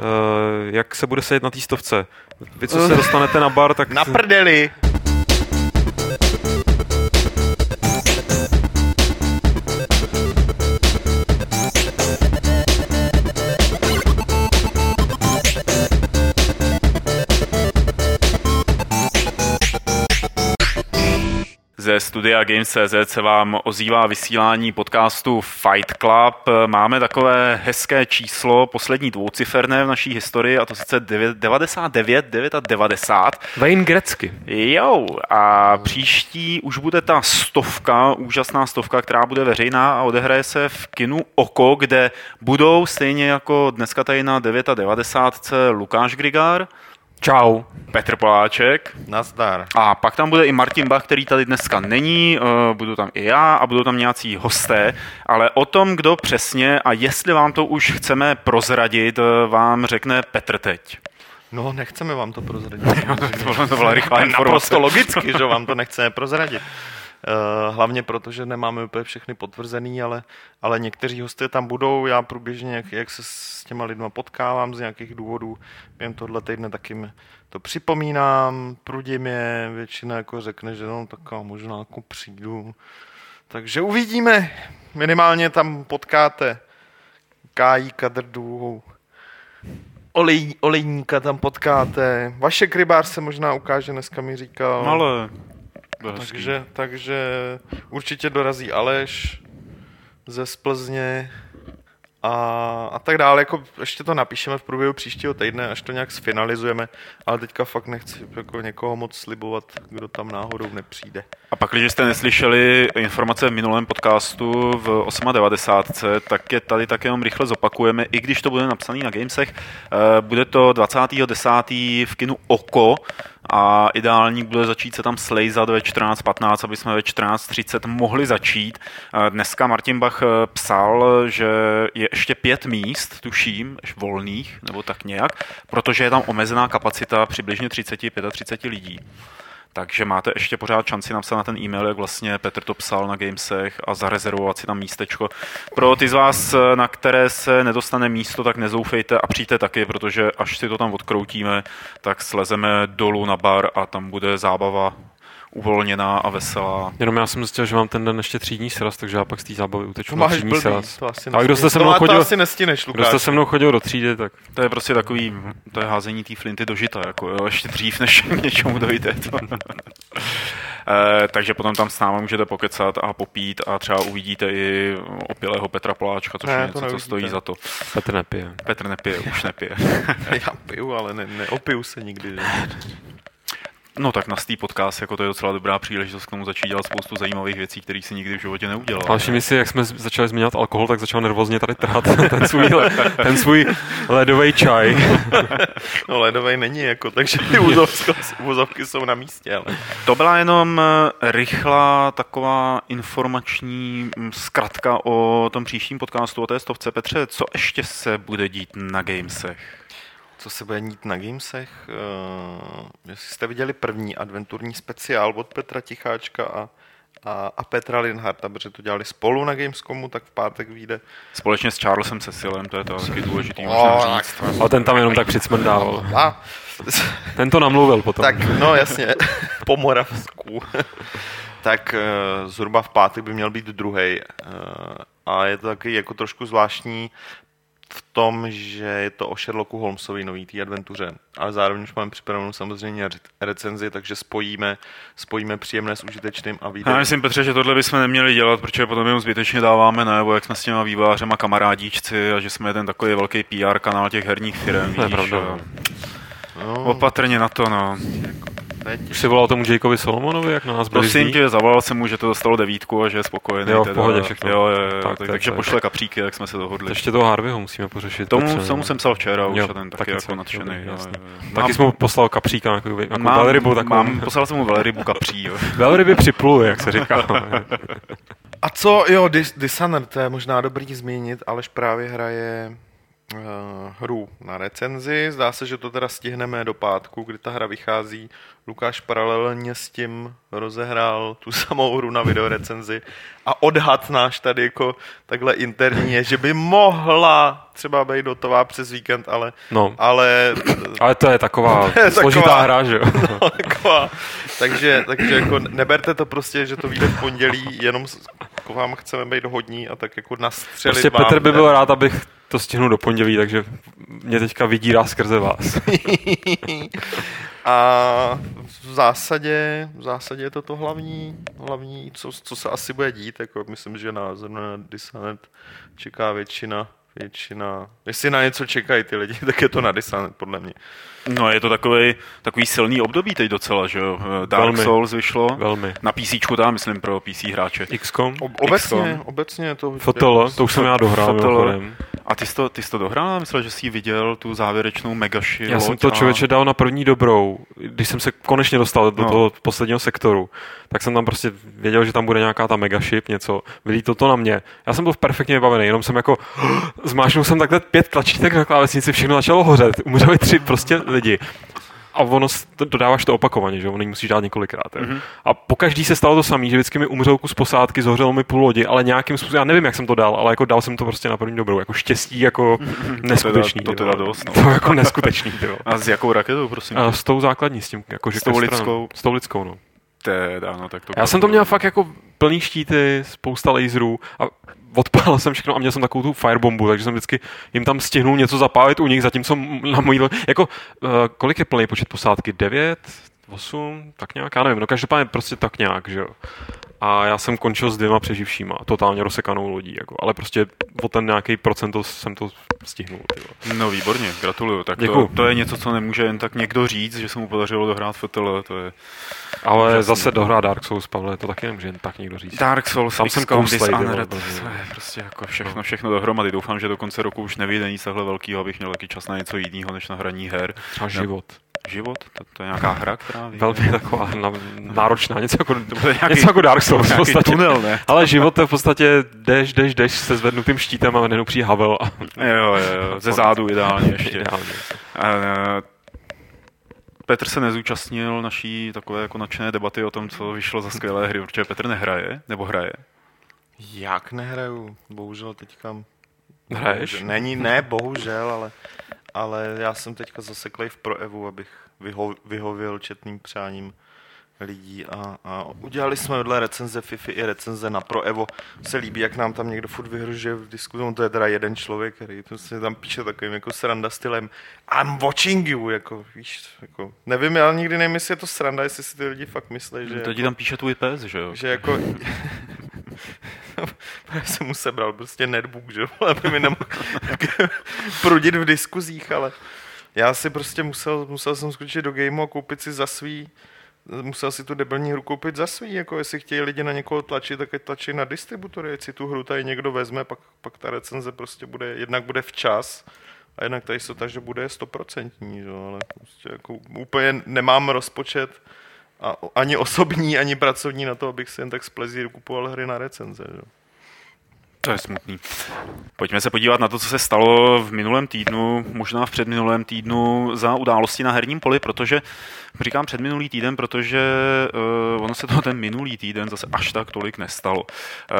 Uh, jak se bude sedět na té stovce? Vy, co se dostanete na bar, tak... Na prdeli! Studia Games.cz se vám ozývá vysílání podcastu Fight Club. Máme takové hezké číslo, poslední dvouciferné v naší historii, a to sice 99, 90. Wayne Grecky. Jo, a příští už bude ta stovka, úžasná stovka, která bude veřejná a odehraje se v kinu Oko, kde budou stejně jako dneska tady na 99. Lukáš Grigár, Čau. Petr Poláček. Nazdar. A pak tam bude i Martin Bach, který tady dneska není, uh, budu tam i já a budou tam nějací hosté, ale o tom, kdo přesně a jestli vám to už chceme prozradit, uh, vám řekne Petr teď. No, nechceme vám to prozradit. to, byla, to byla rychlá informace. Naprosto logicky, že vám to nechceme prozradit. Uh, hlavně proto, že nemáme úplně všechny potvrzený, ale, ale někteří hosté tam budou. Já průběžně, jak, jak se s těma lidma potkávám z nějakých důvodů, během tohle týdne taky to připomínám, prudím je, většina jako řekne, že no tak možná jako přijdu. Takže uvidíme. Minimálně tam potkáte Kájí Kadrdu, Olej, olejníka tam potkáte. Vaše krybář se možná ukáže, dneska mi říkal. Ale takže, takže určitě dorazí Aleš ze Splzně a, a tak dále. Jako ještě to napíšeme v průběhu příštího týdne, až to nějak sfinalizujeme, ale teďka fakt nechci jako někoho moc slibovat, kdo tam náhodou nepřijde. A pak, když jste neslyšeli informace v minulém podcastu v 98. tak je tady tak jenom rychle zopakujeme, i když to bude napsané na Gamesech. Eh, bude to 20.10. v kinu Oko, a ideální bude začít se tam slejzat ve 14.15, aby jsme ve 14.30 mohli začít. Dneska Martin Bach eh, psal, že je ještě pět míst, tuším, volných, nebo tak nějak, protože je tam omezená kapacita přibližně 30-35 lidí. Takže máte ještě pořád šanci napsat na ten e-mail, jak vlastně Petr to psal na Gamesech a zarezervovat si tam místečko. Pro ty z vás, na které se nedostane místo, tak nezoufejte a přijďte taky, protože až si to tam odkroutíme, tak slezeme dolů na bar a tam bude zábava uvolněná a veselá. Jenom já jsem zjistil, že mám ten den ještě třídní sraz, takže já pak z té zábavy uteču na třídní sraz. A kdo jste se mnou chodil, to asi nestíneš, Kdo jste se mnou chodil do třídy, tak... To je prostě takový, to je házení té flinty do žita, jako jo, ještě dřív, než k něčemu dojde. To. e, takže potom tam s námi můžete pokecat a popít a třeba uvidíte i opilého Petra Poláčka, což ne, je něco, co stojí za to. Petr nepije. Petr nepije, už nepije. já piju, ale ne, neopiju se nikdy. Že? No tak na stý podcast, jako to je docela dobrá příležitost k tomu začít dělat spoustu zajímavých věcí, které si nikdy v životě neudělal. Ale všimni si, jak jsme začali zmiňovat alkohol, tak začal nervózně tady trhat ten svůj, ten svůj ledový čaj. No ledový není jako, takže ty úzovky jsou na místě. Ale. To byla jenom eh, rychlá taková informační mm, zkratka o tom příštím podcastu, o té stovce. Petře, co ještě se bude dít na Gamesech? Co se bude nít na Gamesech. Uh, jestli jste viděli první adventurní speciál od Petra Ticháčka a, a, a Petra Linharta, protože to dělali spolu na Gamescomu, tak v pátek vyjde. Společně s Charlesem Cecilem, to je to taky důležitý možná říct. A ten tam jenom tak přicmrdával. A. Ten to namluvil potom. Tak, no jasně, po Moravsku. tak uh, zhruba v pátek by měl být druhý. Uh, a je to taky jako trošku zvláštní, v tom, že je to o Sherlocku Holmesovi nový té adventuře, ale zároveň už máme připravenou samozřejmě recenzi, takže spojíme, spojíme příjemné s užitečným a vyjde. Já myslím, Petře, že tohle bychom neměli dělat, protože potom jim zbytečně dáváme nebo jak jsme s těma vývářema kamarádíčci a že jsme ten takový velký PR kanál těch herních firm. To je pravda. No. Opatrně na to, no. Už jsi volal tomu Jakeovi Solomonovi, jak na nás Prosím tě, zavolal jsem mu, že to dostalo devítku a že je spokojený. Jo, v pohodě všechno. Jo, jo, jo, tak, tak, takže pošle kapříky, jak jsme se dohodli. Ještě toho Harveyho musíme pořešit. Tomu, tomu jsem psal včera už jo, a ten taky, taky jako nadšený. Jo, jo, jo. Taky jsem mu poslal kapříka, jako, jako mám, velrybu. Takovou. Mám, poslal jsem mu velrybu kapří. Velryby připluje, jak se říká. a co, jo, Dishonored, to je možná dobrý zmínit, alež právě hraje hru na recenzi. Zdá se, že to teda stihneme do pátku, kdy ta hra vychází. Lukáš paralelně s tím rozehrál tu samou hru na videorecenzi a odhad náš tady jako takhle interní je, že by mohla třeba být hotová přes víkend, ale, No, ale ale to je taková je složitá taková- hra, že jo? no, taková. Takže, takže jako neberte to prostě, že to vyjde v pondělí, jenom jako vám chceme být hodní a tak jako nastřelit Prostě vám. Petr by byl rád, abych to stihnul do pondělí, takže mě teďka vydírá skrze vás. A v zásadě, v zásadě je to to hlavní, hlavní co, co se asi bude dít. Jako myslím, že na, zrovna na Dissonant čeká většina, většina. Jestli na něco čekají ty lidi, tak je to na Dissonant, podle mě. No je to takový, takový silný období teď docela, že jo. Dark Velmi. Souls vyšlo. Velmi. Na PC tam, myslím, pro PC hráče. XCOM? Ob, obecně, XCOM. obecně to... FTL, to už jsem já dohrál mimochodem. A ty jsi to, ty jsi to dohrál? Myslel, že jsi viděl, tu závěrečnou megaši Já jsem to a- člověče dal na první dobrou, když jsem se konečně dostal do No. toho posledního sektoru, tak jsem tam prostě věděl, že tam bude nějaká ta megaship, něco, vylítlo to na mě. Já jsem byl perfektně vybavený, jenom jsem jako zmášnul jsem takhle pět tlačítek na klávesnici, všechno začalo hořet, umřeli tři prostě lidi. A ono to dodáváš to opakovaně, že jo, ono musíš dát několikrát. Mm-hmm. A po každý se stalo to samé, že vždycky mi umřel kus posádky, zohřelo mi půl lodi, ale nějakým způsobem, já nevím, jak jsem to dal, ale jako dal jsem to prostě na první dobrou, jako štěstí, jako neskutečný. to teda vole. dost, no. To jako neskutečný. A s jakou raketou, prosím? A s tou základní, s tím, jakože S tou stranou. lidskou? S tou lidskou, no. Teda, no, tak to Já jsem to měl fakt jako plný štíty, spousta laserů a odpálil jsem všechno a měl jsem takovou tu firebombu, takže jsem vždycky jim tam stihnul něco zapálit u nich, zatímco na mojí jako uh, kolik je plný počet posádky? 9? 8? Tak nějak, já nevím, no každopádně prostě tak nějak, že jo. A já jsem končil s dvěma přeživšíma, totálně rozsekanou lodí, jako, ale prostě o ten nějaký procento jsem to stihnul. Ty vole. No výborně, gratuluju. Tak to, to, je něco, co nemůže jen tak někdo říct, že se mu podařilo dohrát FTL, to je Ale Úžasný. zase dohrát Dark Souls, Pavle, to taky nemůže jen tak někdo říct. Dark Souls, Tam jsem kouslej, Dishonored, to je prostě jako všechno, všechno dohromady. Doufám, že do konce roku už nevyjde nic takhle velkého, abych měl taky čas na něco jiného, než na hraní her. A život. Život? To, to je nějaká hra, která vyjde? Velmi taková na, náročná, něco jako, nějaký- něco jako Dark Souls v podstatě. tunel, ne? Ale život je v podstatě jdeš, jdeš, jdeš se zvednutým štítem a přijde Havel. A, Jo, jo, jo, ze zádu ideálně ještě. Ideálně. Eh, Petr se nezúčastnil naší takové jako nadšené debaty o tom, co vyšlo za skvělé hry, protože Petr nehraje, nebo hraje. Jak nehraju? Bohužel teďka... Hraješ? Bohužel- Není, ne, bohužel, ale, ale já jsem teďka zaseklej v Proevu, abych vyho, vyhověl četným přáním lidí a, a udělali jsme vedle recenze FIFA i recenze na Pro Evo. Se líbí, jak nám tam někdo furt vyhrožuje v diskuzi, on to je teda jeden člověk, který to se tam píše takovým jako sranda stylem I'm watching you, jako víš, jako, nevím, já nikdy nevím, jestli je to sranda, jestli si ty lidi fakt myslí, že, To ti jako, tam píše tvůj pes, že jo? že jako já jsem mu sebral prostě netbook, že jo, aby mi nemohl prudit v diskuzích, ale já si prostě musel, musel jsem skočit do gameu a koupit si za svý musel si tu debilní hru koupit za svý, jako jestli chtějí lidi na někoho tlačit, tak je tlačí na distributory, jestli tu hru tady někdo vezme, pak, pak ta recenze prostě bude, jednak bude včas, a jednak tady jsou tak, že bude stoprocentní, ale prostě jako úplně nemám rozpočet a ani osobní, ani pracovní na to, abych si jen tak z plezíru kupoval hry na recenze. Že? To je smutný. Pojďme se podívat na to, co se stalo v minulém týdnu, možná v předminulém týdnu za události na herním poli, protože říkám předminulý týden, protože uh, ono se to ten minulý týden zase až tak tolik nestalo. Uh,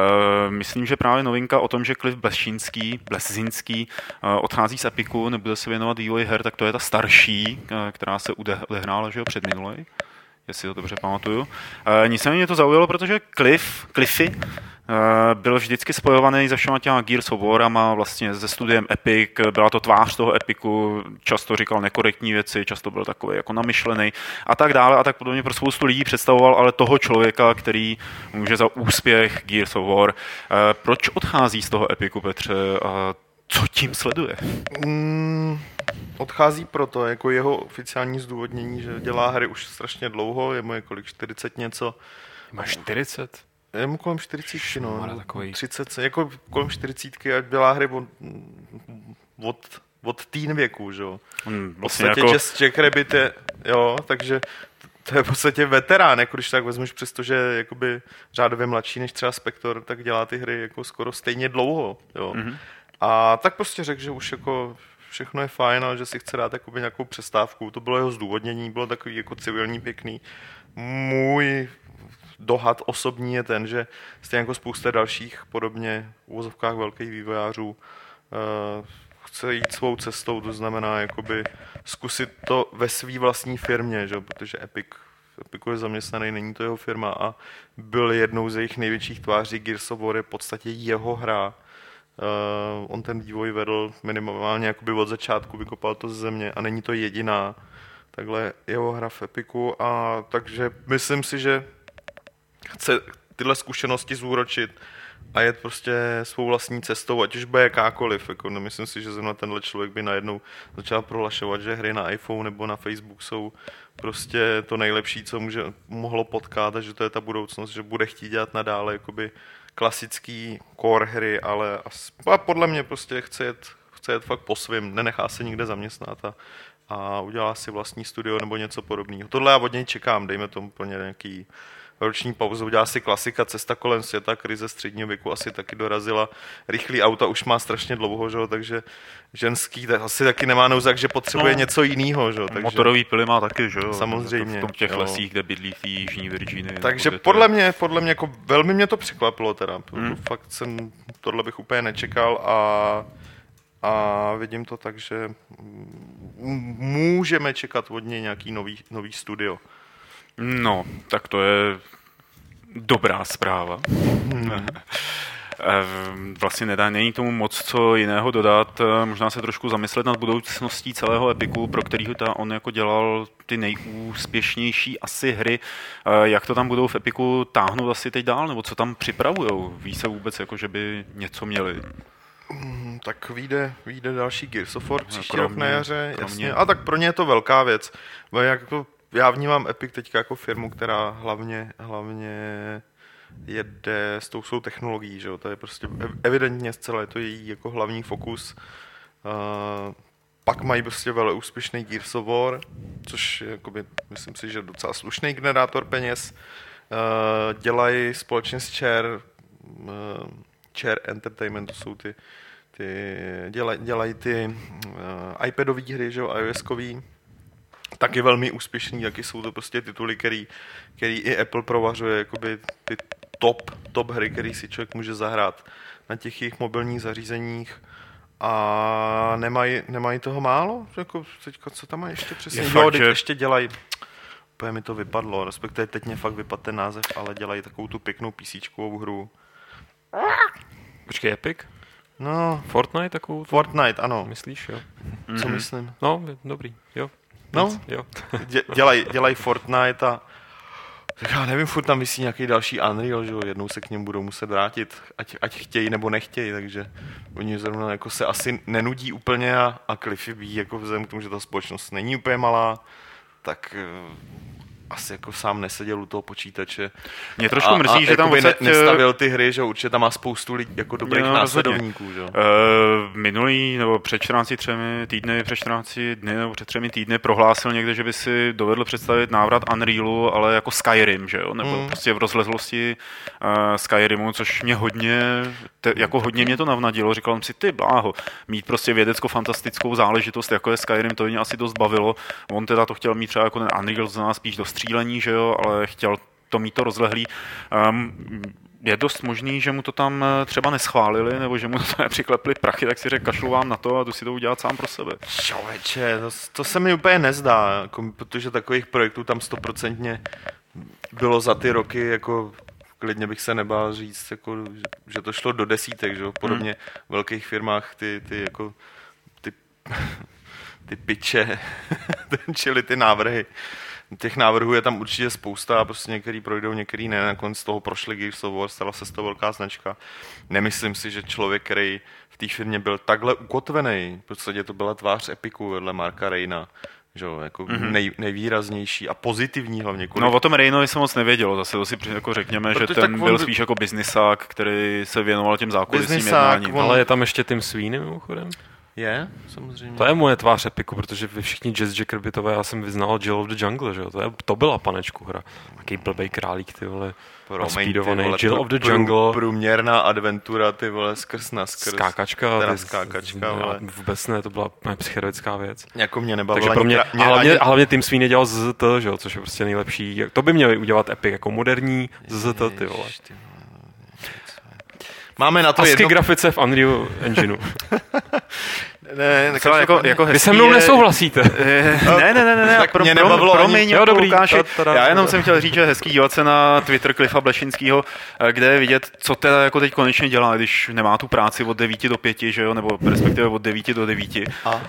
myslím, že právě novinka o tom, že Cliff Bleszinský, Bleszinský uh, odchází z Epiku, nebude se věnovat vývoji her, tak to je ta starší, uh, která se odehrála že jo, minulej jestli to dobře pamatuju. Uh, nicméně mě to zaujalo, protože Cliff, Cliffy uh, byl vždycky spojovaný se všema těma Gears of Warama, vlastně se studiem Epic, byla to tvář toho Epiku, často říkal nekorektní věci, často byl takový jako namyšlený a tak dále a tak podobně pro spoustu lidí představoval ale toho člověka, který může za úspěch Gears of War. Uh, proč odchází z toho Epiku, Petře, a co tím sleduje? Mm, odchází proto, jako jeho oficiální zdůvodnění, že dělá hry už strašně dlouho, je mu je kolik, 40 něco, Máš 40? je mu kolem 40, no, takový. 30, jako kolem 40 a dělá hry od, od, od teen věku, že jo. Hmm, V vlastně podstatě jako, Just Jack Rabbit je, jo, takže to je v podstatě veterán, jako když tak vezmeš, přestože je jakoby řádově mladší než třeba Spector, tak dělá ty hry jako skoro stejně dlouho, jo. Mhm. Mm-hmm. A tak prostě řekl, že už jako všechno je fajn, ale že si chce dát jakoby nějakou přestávku. To bylo jeho zdůvodnění, bylo takový jako civilní, pěkný. Můj dohad osobní je ten, že stejně jako spousta dalších podobně v úvozovkách velkých vývojářů uh, chce jít svou cestou, to znamená jakoby zkusit to ve své vlastní firmě, že? protože Epic Epiku je zaměstnaný, není to jeho firma a byl jednou z jejich největších tváří. Gears of War je v podstatě jeho hra. Uh, on ten vývoj vedl minimálně jakoby od začátku, vykopal to ze země a není to jediná takhle jeho hra v Epiku a takže myslím si, že chce tyhle zkušenosti zúročit a jet prostě svou vlastní cestou, ať už bude jakákoliv. Jako, nemyslím si, že zrovna tenhle člověk by najednou začal prohlašovat, že hry na iPhone nebo na Facebook jsou prostě to nejlepší, co může, mohlo potkat a že to je ta budoucnost, že bude chtít dělat nadále jakoby klasický core hry, ale a podle mě prostě chce jet, chce jet fakt po svým, nenechá se nikde zaměstnat a, a udělá si vlastní studio nebo něco podobného. Tohle já od něj čekám, dejme tomu plně nějaký roční pauzu, udělá si klasika Cesta kolem světa, krize středního věku asi taky dorazila. Rychlý auta už má strašně dlouho, že? takže ženský tak asi taky nemá nouzak, že potřebuje no, něco jiného. Že? Takže... Motorový pily má taky, že jo? Samozřejmě. V tom těch jo. lesích, kde bydlí v Jižní Virginii. Takže podle mě, podle mě jako velmi mě to překvapilo teda. Hmm. Fakt jsem, tohle bych úplně nečekal a a vidím to tak, že můžeme čekat od něj nějaký nový, nový studio. No, tak to je dobrá zpráva. Hmm. Vlastně nedá, není tomu moc co jiného dodat. Možná se trošku zamyslet nad budoucností celého Epiku, pro kterýho ta on jako dělal ty nejúspěšnější asi hry. Jak to tam budou v Epiku táhnout asi teď dál, nebo co tam připravujou? Ví se vůbec, jako, že by něco měli? Hmm, tak vyjde, vyjde další Gears of War příští rok na jaře, jasně. A tak pro ně je to velká věc. Jako já vnímám Epic teďka jako firmu, která hlavně, hlavně jede s tou svou technologií, že jo? to je prostě evidentně zcela, je to její jako hlavní fokus. Uh, pak mají prostě velmi úspěšný Gears of War, což je, jakoby, myslím si, že docela slušný generátor peněz. Uh, dělají společně s Chair, uh, Chair Entertainment, to jsou ty, ty dělají, dělají ty uh, iPadové hry, že jo, iOS-kový, taky velmi úspěšný, jaký jsou to prostě tituly, který, který i Apple provařuje, jakoby ty top, top hry, který si člověk může zahrát na těch jejich mobilních zařízeních a nemají, nemají toho málo? Jako teďka, co tam mají ještě přesně? Je jo, fakt, že... ještě dělají úplně mi to vypadlo, respektive teď mě fakt vypadl ten název, ale dělají takovou tu pěknou písíčkovou hru. Počkej, Epic? No. Fortnite takovou? Fortnite, ano. Myslíš, jo? Co mm-hmm. myslím? No, dobrý, jo. No, jo. dělají dělaj Fortnite a tak já nevím, furt tam vysí nějaký další Unreal, že jo, jednou se k něm budou muset vrátit, ať, ať chtějí nebo nechtějí, takže oni zrovna jako se asi nenudí úplně a, a Cliffy ví, jako vzhledem k tomu, že ta společnost není úplně malá, tak asi jako sám neseděl u toho počítače. Mě trošku a, mrzí, a že tam odsaď... ne, nestavil ty hry, že určitě tam má spoustu lidí, jako dobrých no, následovníků. Že? Uh, minulý nebo před 14 třemi týdny, před 14 dny nebo před třemi týdny prohlásil někde, že by si dovedl představit návrat Unrealu, ale jako Skyrim, že jo? Nebo mm. prostě v rozlezlosti uh, Skyrimu, což mě hodně, te, jako hodně mě to navnadilo. Říkal jsem si, ty bláho, mít prostě vědecko-fantastickou záležitost, jako je Skyrim, to mě asi dost bavilo. On teda to chtěl mít třeba jako ten Unreal, nás spíš dost střílení, že jo, ale chtěl to mít to rozlehlý. Um, je dost možný, že mu to tam eh, třeba neschválili, nebo že mu to nepřiklepli prachy, tak si řekl, kašlu vám na to a tu si to udělat sám pro sebe. Čověče, to, to se mi úplně nezdá, jako, protože takových projektů tam stoprocentně bylo za ty roky, jako klidně bych se nebál říct, jako, že, že to šlo do desítek, že podobně hmm. v velkých firmách ty, ty jako ty, ty piče, čili ty návrhy těch návrhů je tam určitě spousta a prostě některý projdou, některý ne. Nakonec z toho prošli Gears of War, stala se z toho velká značka. Nemyslím si, že člověk, který v té firmě byl takhle ukotvený, v podstatě to byla tvář Epiku vedle Marka Reina, že jako mm-hmm. nej, nejvýraznější a pozitivní hlavně. Kolik... No o tom Reinovi jsem moc nevěděl, zase to si jako řekněme, Protože že ten on... byl spíš jako biznisák, který se věnoval těm zákulisním jednáním. On... Ale je tam ještě tím Sweeney mimochodem? Je, samozřejmě. To je moje tvář Epiku, protože vy všichni Jazz Jack Bitové, já jsem vyznal Jill of the Jungle, že jo? To, je, to byla panečku hra. Taký blbej králík, ty vole. Promiň, ty vole, Jill of the Jungle. Průměrná adventura, ty vole, skrz na skrz. Skákačka. Teda skákačka, ale... Vůbec ne, to byla psychedelická věc. Jako mě nebavila Takže pro mě, mě a hlavně, ani... hlavně Tim Sweeney dělal ZZT, že jo, což je prostě nejlepší. To by měli udělat Epic, jako moderní ZZT, ty vole. Ty vole. Máme na to ASCII jedno... grafice v Unreal Engineu. Ne, ne, Celá jako, jako Vy hezký se mnou je- nesouhlasíte. Eh, Ne, ne, ne, ne, ne. Tak pro, mě pro, nebavilo ani- promiň, Jo, jako dobrý, Lukáši, to- teda- já jenom jsem chtěl říct, že je hezký dívat se na Twitter Cliffa Blešinského, eh, kde je vidět, co teda jako teď konečně dělá, když nemá tu práci od 9 do 5, že jo, nebo respektive od 9 do 9. A? Uh,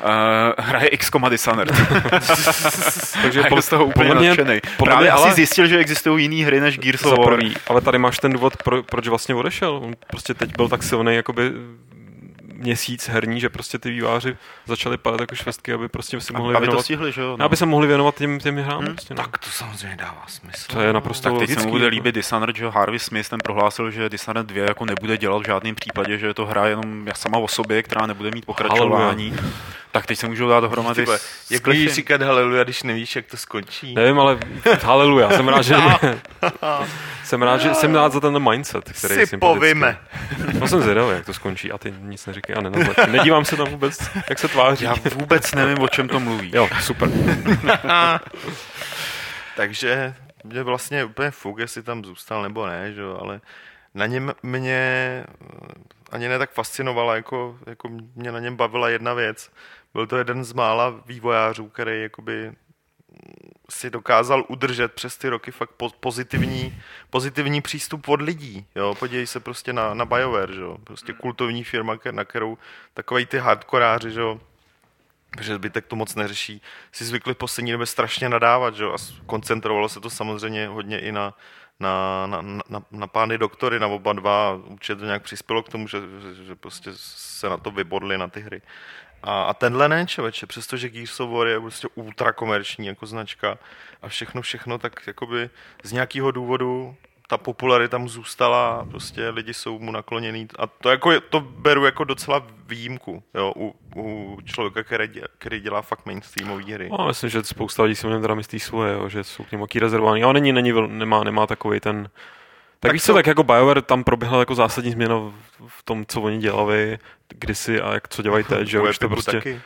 hraje X Dishonored. Takže je z toho úplně podle mě- nadšený. podle Právě mě asi ale- zjistil, že existují jiné hry než Gears of War. ale tady máš ten důvod, pro, proč vlastně odešel. On prostě teď byl tak silný, jakoby měsíc herní, že prostě ty výváři začali padat jako švestky, aby prostě si mohli Aby to věnovat, stihli, že jo. no. aby se mohli věnovat těm, těm hrám. Hmm. Prostě, no. Tak to samozřejmě dává smysl. To je naprosto Tak teď se logický. mu bude jako. líbit Dishonored, že Harvey Smith ten prohlásil, že Dishonored 2 jako nebude dělat v žádném případě, že je to hra jenom sama o sobě, která nebude mít pokračování. Tak teď se můžou dát dohromady jak můžeš říkat haleluja, když nevíš, jak to skončí? Nevím, ale haleluja, jsem rád, že jsem rád, že jsem rád za ten mindset, který je si sympatický. povíme. No jsem zvědavý, jak to skončí a ty nic neříkej a nenazlečí. Nedívám se tam vůbec, jak se tváří. Já vůbec nevím, o čem to mluví. Jo, super. Takže mě vlastně úplně fuk, jestli tam zůstal nebo ne, že jo, ale na něm mě ani ne tak fascinovala, jako, jako mě na něm bavila jedna věc. Byl to jeden z mála vývojářů, který jakoby si dokázal udržet přes ty roky fakt po- pozitivní, pozitivní přístup od lidí. Jo? Podívej se prostě na, na BioWare, že jo? prostě kultovní firma, na kterou takový ty hardkoráři, že jo? zbytek to moc neřeší, si zvykli v poslední době strašně nadávat, že jo? a koncentrovalo se to samozřejmě hodně i na, na, na, na, na pány doktory, na oba dva, určitě to nějak přispělo k tomu, že, že, že prostě se na to vybodli na ty hry. A, a tenhle ne, člověče, přestože Gears of War je prostě ultra komerční jako značka a všechno, všechno, tak jakoby z nějakého důvodu ta popularita mu zůstala, prostě lidi jsou mu nakloněný a to, jako, to beru jako docela výjimku jo, u, u člověka, který, dě, který dělá fakt mainstreamové hry. No, myslím, že spousta lidí si o něm teda myslí svoje, jo, že jsou k němu jaký rezervovaný. Ale není, není, nemá, nemá takový ten... Tak, Tak víš co, tak jako BioWare tam proběhla jako zásadní změna v, tom, co oni dělali kdysi a jak co dělají teď, že už to prostě... taky.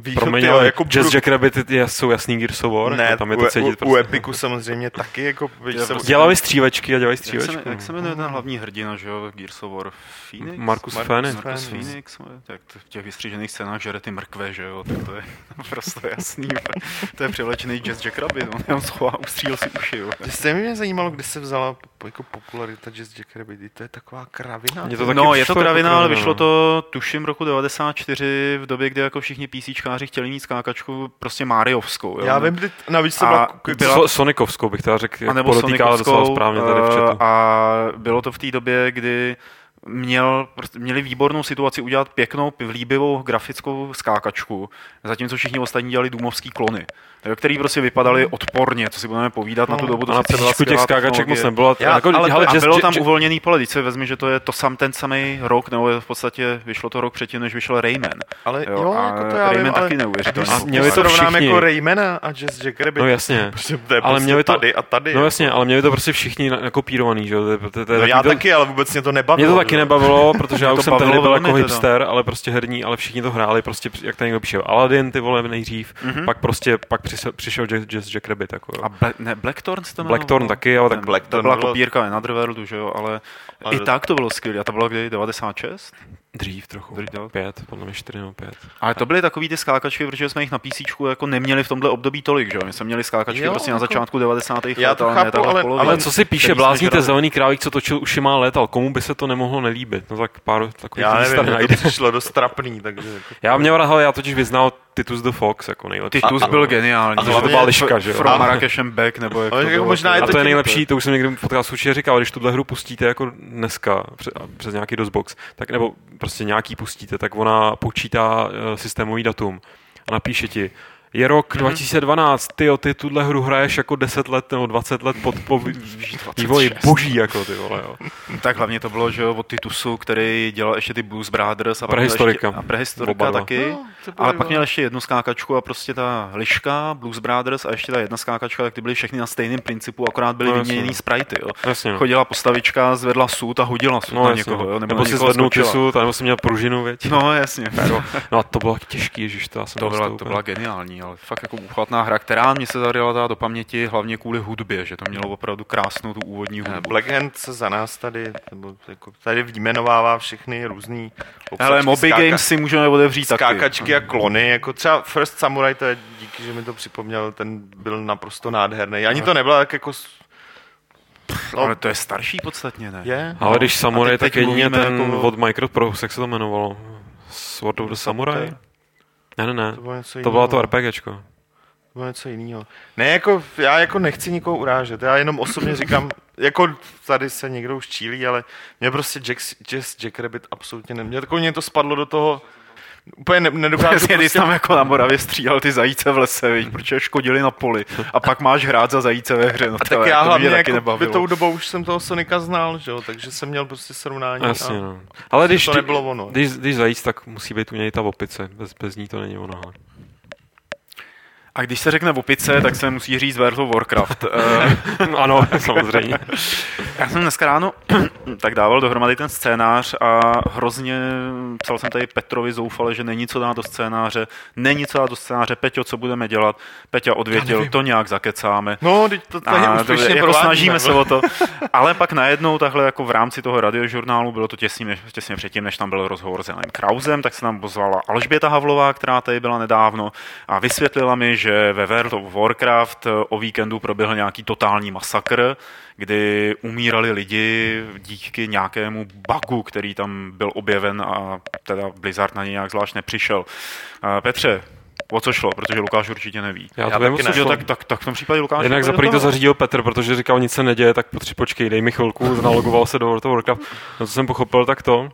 Víš, Promiň, tyjo, ale jako Jazz budu- Jackrabbit je, jsou jasný Gears of War, ne, jako tam je u, to cítit u, prostě. u Epiku samozřejmě taky, jako, Je se, prostě- Dělali střívečky a dělají Jak střívečky. se, jak se jmenuje ten hlavní hrdina, že jo, Gears of War? Phoenix? Marcus Marcus Phoenix. Marcus Phoenix. Tak to v těch vystřížených scénách žere ty mrkve, že jo, tak to je prostě jasný. To je převlečený Jazz Jackrabbit, on jenom schová, ustříl si uši, jo. Jste mě zajímalo, kdy se vzala jako popularita Jazz Jackrabbit, to je taková kravina. Mě to No, je to přišlo jako kravina, ale kravina, vyšlo to tuším roku 94 v době, kdy jako všichni PCčkáři chtěli mít skákačku prostě Mariovskou. Jo? Já vím, kdy, navíc A byla, byla- byla So, Sonikovskou bych teda řekl, a jak nebo podotýká ale docela Sonikovskou, správně tady v eh, chatu. A bylo to v té době, kdy měl, prostě, měli výbornou situaci udělat pěknou, líbivou grafickou skákačku, zatímco všichni ostatní dělali důmovský klony, který prostě vypadaly odporně, co si budeme povídat, na tu dobu to a na těch skákaček moc nebylo. Já- jako, ale hele, a jazz- bylo tam jazz- uvolněný pole, teď se vezmi, že to je to sam ten samý rok, nebo v podstatě vyšlo to rok předtím, než vyšel Rayman. ale Jo, jo, a jako to já Rayman vím, taky ale neuvěřitelný. když A měli to všichni. jako Raymana a Jazz Jackrabbit, No jasně. prostě to je Ale prostě měli to- tady a tady. No jako. jasně, ale měli to prostě všichni na- nakopírovaný, že jo. No já taky, ale vůbec mě to nebavilo. Mě to taky. Nebavilo, protože já už jsem tehdy byl jako teda. hipster, ale prostě herní, ale všichni to hráli, prostě jak tady někdo píše Aladdin, ty vole nejdřív, Mhm. pak prostě, pak přišel, přišel Jazz, Jazz Jackrabbit, jako jo. A Bla- ne, Blackthorn se to jmenovalo? Blackthorn taky, ale tak Ne, Blackthorn to byla bylo- kopírka Anotherworldu, že jo, ale, Ale- i tak to bylo skvělé. A to bylo kdy? 96? Dřív trochu, Dřív, pět, podle mě čtyři nebo pět. Ale to byly takový ty skákačky, protože jsme jich na PC jako neměli v tomhle období tolik, že jo? My jsme měli skákačky Jo, prostě na jako- začátku 90. Já let, to ale chápu, ale- polovině. Ale co si píše Který jsme blázní, ten žrali. zelený králík, co točil ušima a letal, komu by se to nemohlo nelíbit? No tak pár takových Já nevím, to přišlo dost trapný, takže jako... Já mě vrahal, já totiž vyznal Titus the Fox jako nejlepší. Titus byl geniální. a to byla liška, že jo? From Back, nebo jak to jako bylo. možná je A to je nejlepší, to už jsem někdy v podcastu určitě říkal, když tuhle hru pustíte jako dneska přes, přes nějaký DOSBox, tak nebo prostě nějaký pustíte, tak ona počítá uh, systémový datum a napíše ti, je rok Mhm. 2012, ty ty tuhle hru hraješ jako 10 let nebo 20 let pod po vý- vývoji 26. boží, jako ty vole, jo. Tak hlavně to bylo, že jo, od Titusu, který dělal ještě ty Blues Brothers a Prehistorika. Ještě, a prehistorika taky. No, to Ale pak měl ještě jednu skákačku a prostě ta liška, Blues Brothers a ještě ta jedna skákačka, tak ty byly všechny na stejném principu, akorát byly No, no, vyměněný sprajty. Jo. Jasně, no. Chodila postavička, zvedla sud a hodila sud No, na jasně, někoho. no. Jo, nebo, na si skočila. kysu, tam jsem měl pružinu, věď. No jasně, jo. No a to bylo těžký, ježiš, to To byla, to byla geniální, ale fakt jako úchvatná hra, která mě se zaryla dát do paměti hlavně kvůli hudbě, že to mělo opravdu krásnou tu úvodní Eh, hudbu. Black Hand se za nás tady, nebo jako tady vyjmenovává všechny různý Ale Moby Games si můžeme otevřít taky. skákačky a klony, jako třeba First Samurai, to je díky, že mi to připomněl, ten byl naprosto nádherný. Ani to nebylo tak jako... No, Ale to je starší podstatně, ne? je. Ale když A Samurai, teď- tak teď jedině ten jako- od Microprose, jak se to jmenovalo? Sword of the Samurai? Ne, ne, ne. To bylo něco To bylo to. RPGčko. To bylo něco jiného. Ne, jako, já jako nechci nikoho urážet, já jenom osobně říkám, jako tady se někdo už čílí, ale mě prostě Jack, Jazz Jack Rabbit absolutně neměl. Takový mě to spadlo do toho, úplně ne, nedokážu Přesně, když prostě... tam jako na Moravě střílel ty zajíce v lese, viď, protože škodili na poli. A pak máš hrát za zajíce ve hře. No, A tak já to hlavně jako by nebavilo. tou dobou už jsem toho Sonika znal, že jo, takže jsem měl prostě srovnání. Jasně, a no. Ale když, to ty- nebylo ono. když, když zajíc, tak musí být u něj ta opice. Bez, bez ní to není ono. A když se řekne opice, tak se musí říct World of Warcraft. Eh, ano, samozřejmě. Já jsem dneska ráno tak dával dohromady ten scénář a hrozně psal jsem tady Petrovi zoufale, že není co dát do scénáře, není co dát do scénáře, Peťo, co budeme dělat? Peťa odvětil, to nějak zakecáme. No, teď to tady A to, úspěšně jako snažíme se no. o to. Ale pak najednou takhle jako v rámci toho radiožurnálu, bylo to těsně, těsně předtím, než tam byl rozhovor s Janem Krausem, tak se nám pozvala Alžběta Havlová, která tady byla nedávno a vysvětlila mi, že ve World of Warcraft o víkendu proběhl nějaký totální masakr, kdy umírali lidi díky nějakému bugu, který tam byl objeven a teda Blizzard na něj nějak zvlášť nepřišel. A Petře, o co šlo, protože Lukáš určitě neví. Já, Já to vím, taky co šlo. tak, tak, tak v tom případě Lukáš... Pojď za to zařídil Petr, protože říkal, nic se neděje, tak potři, počkej, dej mi chvilku, nalogoval se do World of Warcraft. No co jsem pochopil, tak to,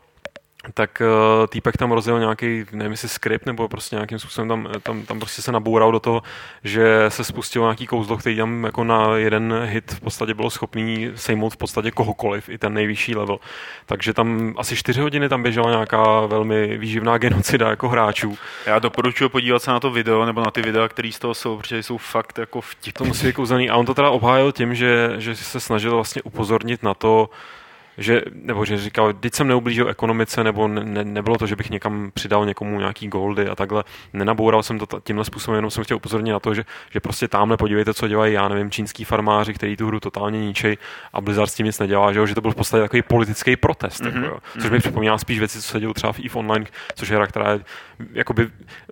tak uh, týpek tam rozjel nějaký, nevím jestli skript, nebo prostě nějakým způsobem tam, tam, tam prostě se naboural do toho, že se spustilo nějaký kouzlo, který tam jako na jeden hit v podstatě bylo schopný sejmout v podstatě kohokoliv, i ten nejvyšší level. Takže tam asi čtyři hodiny tam běžela nějaká velmi výživná genocida jako hráčů. Já doporučuji podívat se na to video, nebo na ty videa, které z toho jsou, protože jsou fakt jako To vtipné. musí být kouzelný. A on to teda obhájil tím, že, že se snažil vlastně upozornit na to, že, nebo že říkal, teď jsem neublížil ekonomice, nebo ne, ne, nebylo to, že bych někam přidal někomu nějaký goldy a takhle. Nenaboural jsem to tímhle způsobem, jenom jsem chtěl upozornit na to, že, že prostě tamhle podívejte, co dělají, já nevím, čínský farmáři, který tu hru totálně ničej a Blizzard s tím nic nedělá, že, jo? že to byl v podstatě takový politický protest, mm-hmm. jako, jo? což mi připomíná spíš věci, co se dělo třeba v EVE Online, což je hra, která je jakoby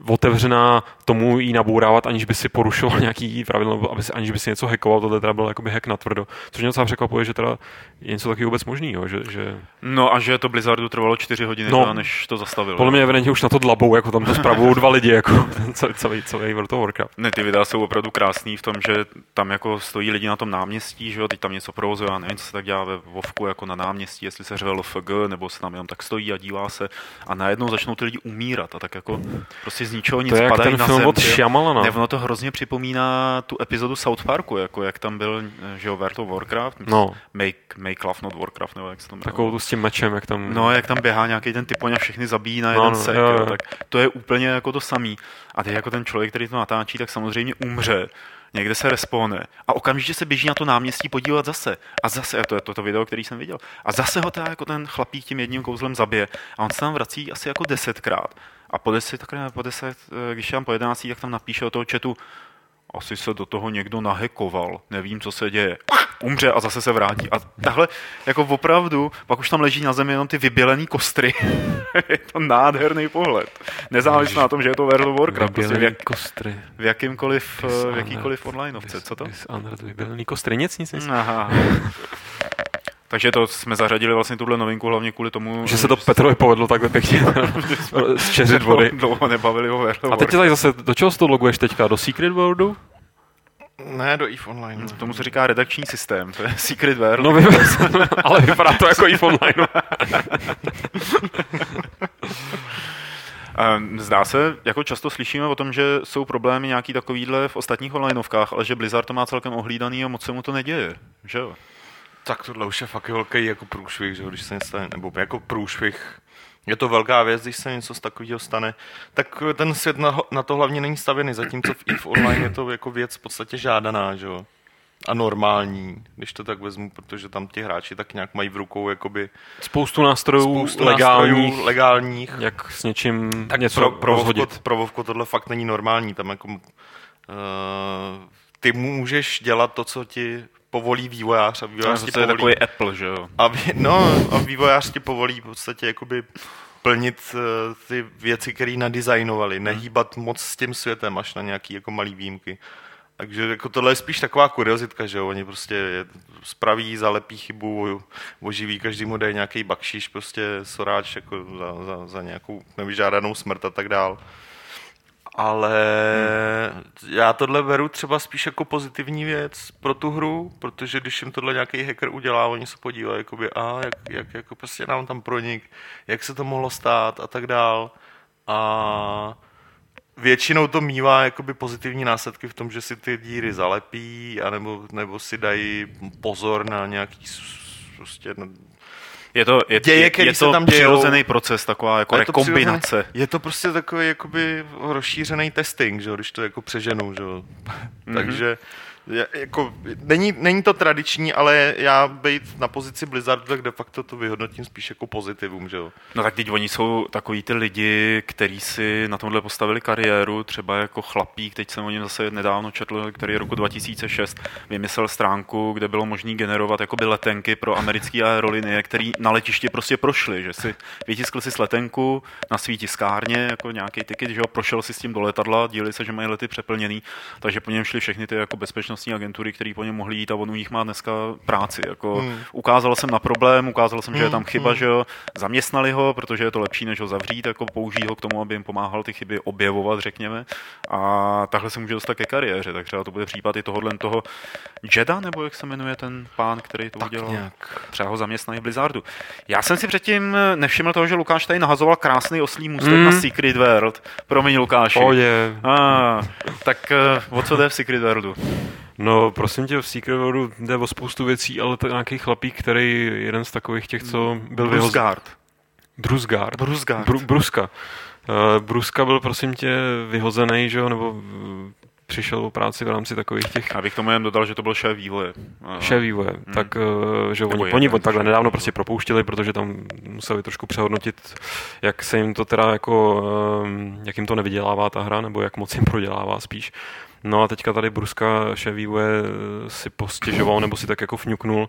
otevřená tomu jí nabourávat, aniž by si porušoval nějaký pravidlo, nebo aby si, aniž by si něco hackoval, tohle teda byl jakoby hack na tvrdo. Což mě docela překvapuje, že teda je něco taky vůbec možného, že, že No a že to Blizzardu trvalo čtyři hodiny, No. no, než to zastavilo. podle mě evidentně už na to dlabou, jako tam to spravují dva lidi, jako celý, celý, celý World of Warcraft. Ne, ty videa jsou opravdu krásný v tom, že tam jako stojí lidi na tom náměstí, že jo, teď tam něco provozuje, já nevím, co se tak dělá ve Vovku jako na náměstí, jestli se řve LFG, nebo se tam jenom tak stojí a dívá se a najednou začnou ty lidi umírat a tak jako prostě z ničeho nic To je jak padají ten na film zem. od. Shyamalana. Ne, ono to hrozně připomíná tu epizodu South Parku, jako jak tam byl, že jo, World of Warcraft, No. Make, make Love Not Warcraft, nebo jak se jmenuje. Takovou tu s tím mečem, jak tam... No, jak tam běhá nějaký ten typoň a všechny zabíjí na jeden no, sek, jo, jo, tak to je úplně jako to samý. A teď jako ten člověk, který to natáčí, tak samozřejmě umře, někde se respawne a okamžitě se běží na to náměstí podívat zase. A zase, a to je to, to video, který jsem viděl. A zase ho teda jako ten chlapík tím jedním kouzlem zabije. A on se tam vrací asi jako desetkrát. A po deset, tak ne, po deset, eh, když je tam po jedenáctí, tak tam napíše do toho chatu, asi se do toho někdo nahekoval, nevím, co se děje. Umře a zase se vrátí. A tahle, jako opravdu, pak už tam leží na zemi jenom ty vybělený kostry. je to nádherný pohled. Nezávisle na tom, že je to World of Warcraft. Prostě v, Vybělený jak, kostry. v jakýmkoliv, eh, v jakýkoliv onlineovce. Co to? Vybělený kostry, nic, nic, nic. Aha. Takže to jsme zařadili vlastně tuhle novinku hlavně kvůli tomu, Že se to Petrovi povedlo takhle pěkně zčeřit vody. Dlouho nebavili o A teď tady zase, do čeho to loguješ teďka? Do Secret Worldu? Ne, do EVE Online. Tomu se říká redakční systém, to je Secret World. No, vy, ale vypadá to jako i v online. Ehm, Zdá se, jako často slyšíme o tom, že jsou problémy nějaký takovýhle v ostatních onlineovkách, ale že Blizzard to má celkem ohlídaný a moc se mu to neděje, že jo? Tak tohle už je fakt velký jako průšvih, že jo, když se něco stane, nebo jako průšvih je to velká věc, když se něco z takového stane, tak ten svět na, na to hlavně není stavěný, zatímco v EVE Online je to jako věc v podstatě žádaná, že jo? A normální, když to tak vezmu, protože tam ti hráči tak nějak mají v rukou jakoby Spoustu nástrojů spoustu legálních, nástrojů legálních. jak s něčím Tak něco pro, pro, Vovko, rozhodit. pro Vovko tohle fakt není normální. Tam jako, uh, ty můžeš dělat to, co ti povolí vývojář a vývojář ti To je povolí takový Apple, že jo? a, vý, no, a vývojář ti povolí v podstatě jakoby plnit uh, ty věci, které nadizajnovali, nehýbat moc s tím světem až na nějaký jako malý výjimky. Takže jako tohle je spíš taková kuriozitka, že jo? Oni prostě je, spraví, zalepí chybu, oživí, každému dají nějaký bakšiš, prostě soráč jako za, za, za nějakou nevyžádanou smrt a tak dál. Ale já tohle beru třeba spíš jako pozitivní věc pro tu hru, protože když jim tohle nějaký hacker udělá, oni se podívají, jakoby, a jak, jak jako prostě nám tam pronik, jak se to mohlo stát a tak dál. A většinou to mývá jakoby pozitivní následky v tom, že si ty díry zalepí, anebo, nebo si dají pozor na nějaký prostě Je to, je, Děje, je, který je se to tam dějou. přirozený proces, taková jako je přirozený- Je to prostě takový jakoby rozšířený testing, že když to jako přeženou, že jo. Takže je, jako, není, není to tradiční, ale já být na pozici Blizzardu, tak de facto to vyhodnotím spíš jako pozitivum, že jo. No tak teď oni jsou takový ty lidi, kteří si na tomhle postavili kariéru, třeba jako chlapík, teď jsem o něm zase nedávno četl, který roku 2006 vymyslel stránku, kde bylo možné generovat jakoby letenky pro americké aerolinie, který na letišti prostě prošli, že si vytiskl si letenku na svý tiskárně, jako nějaký tiket, že ho prošel si s tím do letadla, díli se, že mají lety přeplněný, takže po něm šly všechny ty jako bezpečnostní agentury, které po něm mohly jít a on u nich má dneska práci. Jako Hmm. Ukázal jsem na problém, ukázal jsem, že je tam Hmm, chyba, hmm. že jo, zaměstnali ho, protože je to lepší, než ho zavřít, jako použít ho k tomu, aby jim pomáhal ty chyby objevovat, řekněme. A takhle se může dostat ke kariéře, tak třeba to bude případ i tohohle toho Jeda, nebo jak se jmenuje ten pán, který to udělal. nějak. Třeba ho zaměstnají v Blizzardu. Já jsem si předtím nevšiml toho, že Lukáš tady nahazoval krásný oslý můstek Mm. na Secret World. Promiň, Lukáši. Pohodě. A, tak eh, o co jde v Secret Worldu? No, prosím tě, v Secret Worldu jde o spoustu věcí, ale to je nějaký chlapík, který jeden z takových těch, co byl vyhozen. Brusgard. Brusgard. Brusgard. Bru, Bruska. Uh, Bruska byl, prosím tě, vyhozený, že jo, nebo uh, přišel o práci v rámci takových těch Já bych tomu jen dodal, že to byl šéf vývoje. šéf vývoje, hmm. tak že Nebo oni, oni jeden takhle nedávno vývoje. prostě propouštěli, protože tam museli trošku přehodnotit, jak se jim to teda jako, jak jim to nevydělává ta hra, nebo jak moc jim prodělává spíš. No a teďka tady Bruska šéf vývoje eh, si postěžoval, nebo si tak jako fňuknul,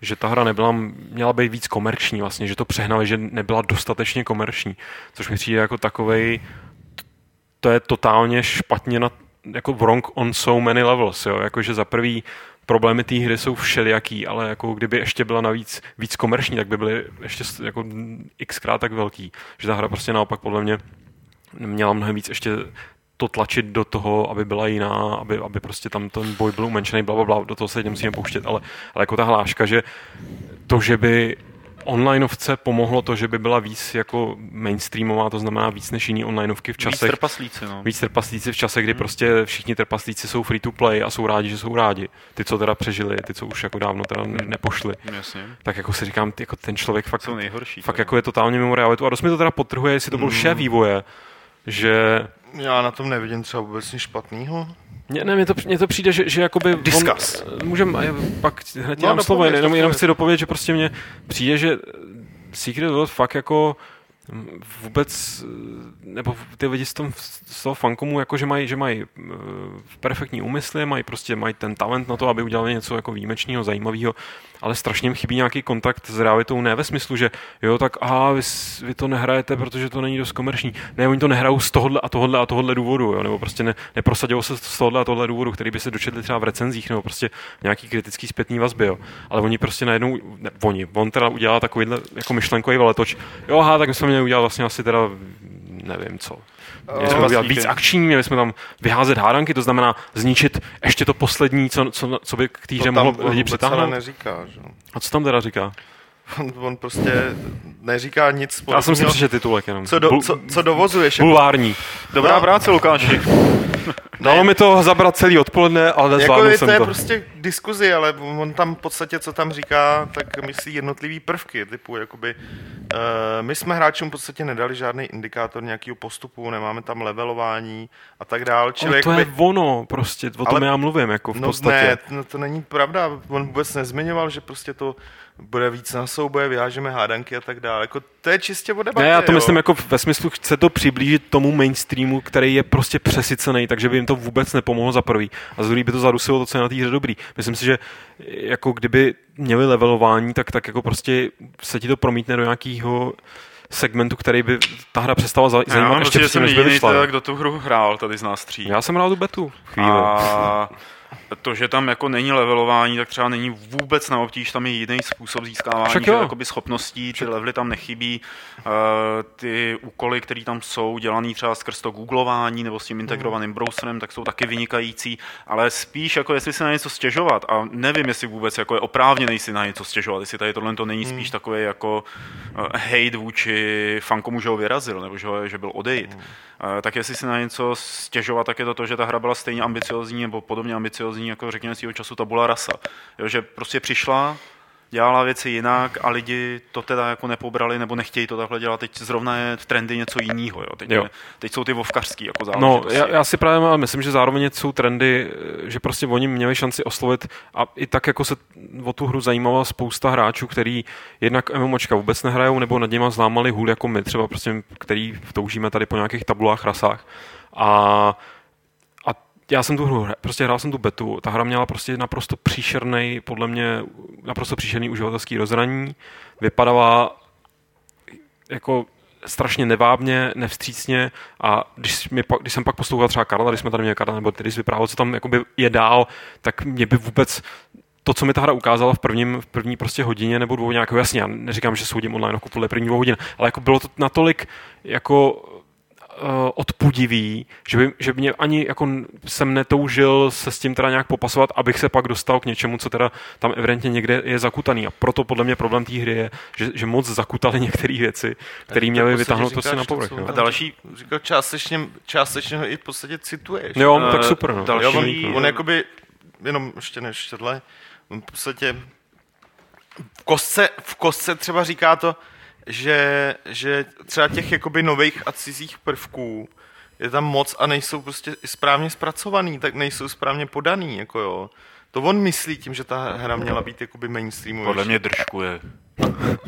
že ta hra nebyla, měla být víc komerční vlastně, že to přehnali, že nebyla dostatečně komerční, což mi přijde jako takovej, to je totálně špatně na, jako wrong on so many levels, jo, jakože za prvý problémy té hry jsou všelijaký, ale jako kdyby ještě byla navíc víc komerční, tak by byly ještě jako xkrát tak velký, že ta hra prostě naopak podle mě měla mnohem víc ještě to tlačit do toho, aby byla jiná, aby, aby prostě tam ten boj byl umenšený, bla, bla, bla, do toho se nemusíme pouštět, ale, ale jako ta hláška, že to, že by onlineovce pomohlo to, že by byla víc jako mainstreamová, to znamená víc než jiný onlineovky v Víc časech, trpaslíci, no. víc trpaslíci v čase, kdy prostě všichni trpaslíci jsou free to play a jsou rádi, že jsou rádi. Ty, co teda přežili, ty, co už jako dávno teda ne- nepošli. Jasně. Tak jako si říkám, ty, jako ten člověk fakt, nejhorší. fakt jako je totálně mimo realitu. A dost mi to teda potrhuje, jestli to byl Mm. šéf vývoje, že Já na tom nevidím třeba vůbec nic špatného. Mně, ne, mně to, mně to přijde, že, že jakoby... on- Discuss. Můžem, a je- pak hned No, no, slovo, jenom, jenom chci dopovědět, že prostě mně přijde, že Secret World fakt jako vůbec, eh, nebo ty lidi z, tom, z toho fankomu, jako že mají, že mají eh, perfektní úmysly, mají prostě mají ten talent na to, aby udělali něco jako výjimečného, zajímavého, ale strašně jim chybí nějaký kontakt s realitou, ne ve smyslu, že jo, tak aha, vy, vy to nehrajete, protože to není dost komerční. Ne, oni to nehrajou z tohohle a tohohle a tohohle důvodu, jo, nebo prostě ne, neprosadilo se z tohohle a tohohle důvodu, který by se dočetli třeba v recenzích, nebo prostě nějaký kritický zpětný vazby, jo. Ale oni prostě najednou, ne, oni, on teda udělá takovýhle jako myšlenkový veletoč. Jo, aha, tak my jsme měli udělat vlastně asi teda, nevím co. Měli jsme Eh, udělat víc akční, měli jsme tam vyházet hádanky, to znamená zničit ještě to poslední, co, co, co by k tam mohlo lidi přitáhnout. neříká, že? jo. A co tam teda říká? On, on prostě neříká nic Já jsem si přečetl titulek jenom. co, do, co, co dovozuješ? Jako, Bulvární. Dobrá No. práce, Lukáši. Dalo mi to zabrat celý odpoledne, ale Jako nezvládl je, jsem to je to. prostě diskuzi, ale on tam v podstatě, co tam říká, tak myslí jednotlivý prvky, typu jakoby, uh, my jsme hráčům v podstatě nedali žádný indikátor nějakého postupu, nemáme tam levelování a tak dál, čili Ale to jakoby, je ono, prostě, o tom Ale- já mluvím, jako v no podstatě. ne, no to není pravda, on vůbec nezmiňoval, že prostě to bude víc na souboje, vyhážeme hádanky a tak dále, jako to je čistě o debatě, Ne, já to jo. myslím jako ve smyslu, chce to přiblížit tomu mainstreamu, který je prostě přesycený, takže by jim to vůbec nepomohlo za prvý. A za druhý by to zarusilo to, co je na té hře dobrý. Myslím si, že jako kdyby měli levelování, tak, tak jako prostě se ti to promítne do nějakého segmentu, který by ta hra přestala za- Já zajímat mám ještě předtím, jsem než by vyšla. kdo tu hru hrál tady z nás tří. Já jsem hrál tu betu chvíli. A to, že tam jako není levelování, tak třeba není vůbec na obtíž, tam je jiný způsob získávání že, jakoby schopností, ty levely tam nechybí, uh, ty úkoly, které tam jsou, dělaný třeba skrz to googlování nebo s tím integrovaným browserem, tak jsou taky vynikající, ale spíš jako jestli si na něco stěžovat a nevím, jestli vůbec jako je oprávněný si na něco stěžovat, jestli tady tohle to není spíš takový jako uh, hate vůči fankomu, že ho vyrazil, nebo že, ho, že byl odejít. Eh, tak jestli si na něco stěžovat, tak je to to, že ta hra byla stejně ambiciozní nebo podobně ambiciozní, jako řekněme svého času tabula rasa. Jo, že prostě přišla, dělala věci jinak a lidi to teda jako nepobrali nebo nechtějí to takhle dělat. Teď zrovna je v trendy něco jiného. Jo. Teď, Jo. teď jsou ty vovkařský jako No, já, já si právě ale myslím, že zároveň jsou trendy, že prostě oni měli šanci oslovit a i tak jako se o tu hru zajímala spousta hráčů, který jednak MMOčka vůbec nehrajou, nebo nad něma zlámali hůl jako my třeba, prostě, který toužíme tady po nějakých tabulách, rasách. A já jsem tu hru, prostě hrál jsem tu betu, ta hra měla prostě naprosto příšerný, podle mě naprosto příšerný uživatelský rozhraní, vypadala jako strašně nevábně, nevstřícně a když, mi když jsem pak poslouchal třeba Karla, když jsme tady měli Karla, nebo když vyprávěl, co tam jakoby je dál, tak mě by vůbec to, co mi ta hra ukázala v, prvním, v první prostě hodině nebo dvou nějakého, jasně, já neříkám, že soudím online jako podle první dvou hodin, ale jako bylo to natolik jako odpudivý, že by, že by mě ani jako jsem netoužil se s tím teda nějak popasovat, abych se pak dostal k něčemu, co teda tam evidentně někde je zakutaný. A proto podle mě problém té hry je, že, že moc zakutali některé věci, které měly vytáhnout prostě na povrch. jo. A další, Říkal, částečně, částečně ho i v podstatě cituješ. Jo, no, Eh, tak super. No. další- Jo, on, Další- on jakoby, jenom ještě než tohle, on v podstatě v kostce, v kostce třeba říká to, že, že třeba těch jakoby nových a cizích prvků je tam moc a nejsou prostě správně zpracovaný, tak nejsou správně podaný, jako jo. To on myslí tím, že ta hra měla být jakoby mainstreamová. podle mě držkuje.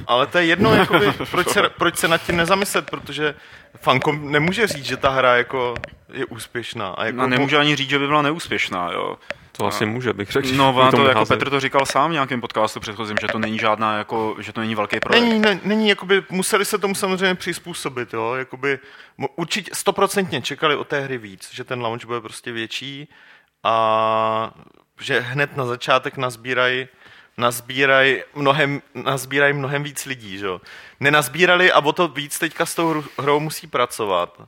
Ale to je jedno, jakoby, proč, se, proč se nad tím nezamyslet, protože fankom nemůže říct, že ta hra jako je úspěšná. A jako A nemůže ani říct, že by byla neúspěšná, jo. To asi může, bych řekl. No, ona to jako. Petr to říkal sám v nějakém podcastu předchozím, že to není žádná, jako, že to není velký projekt. Není, ne, není, jakoby, museli se tomu samozřejmě přizpůsobit, jo, jakoby, určitě stoprocentně čekali od té hry víc, že ten launch bude prostě větší a že hned na začátek nazbírají nazbíraj mnohem, nazbíraj mnohem víc lidí, že jo. Nenazbírali a o to víc teďka s tou hru- hrou musí pracovat.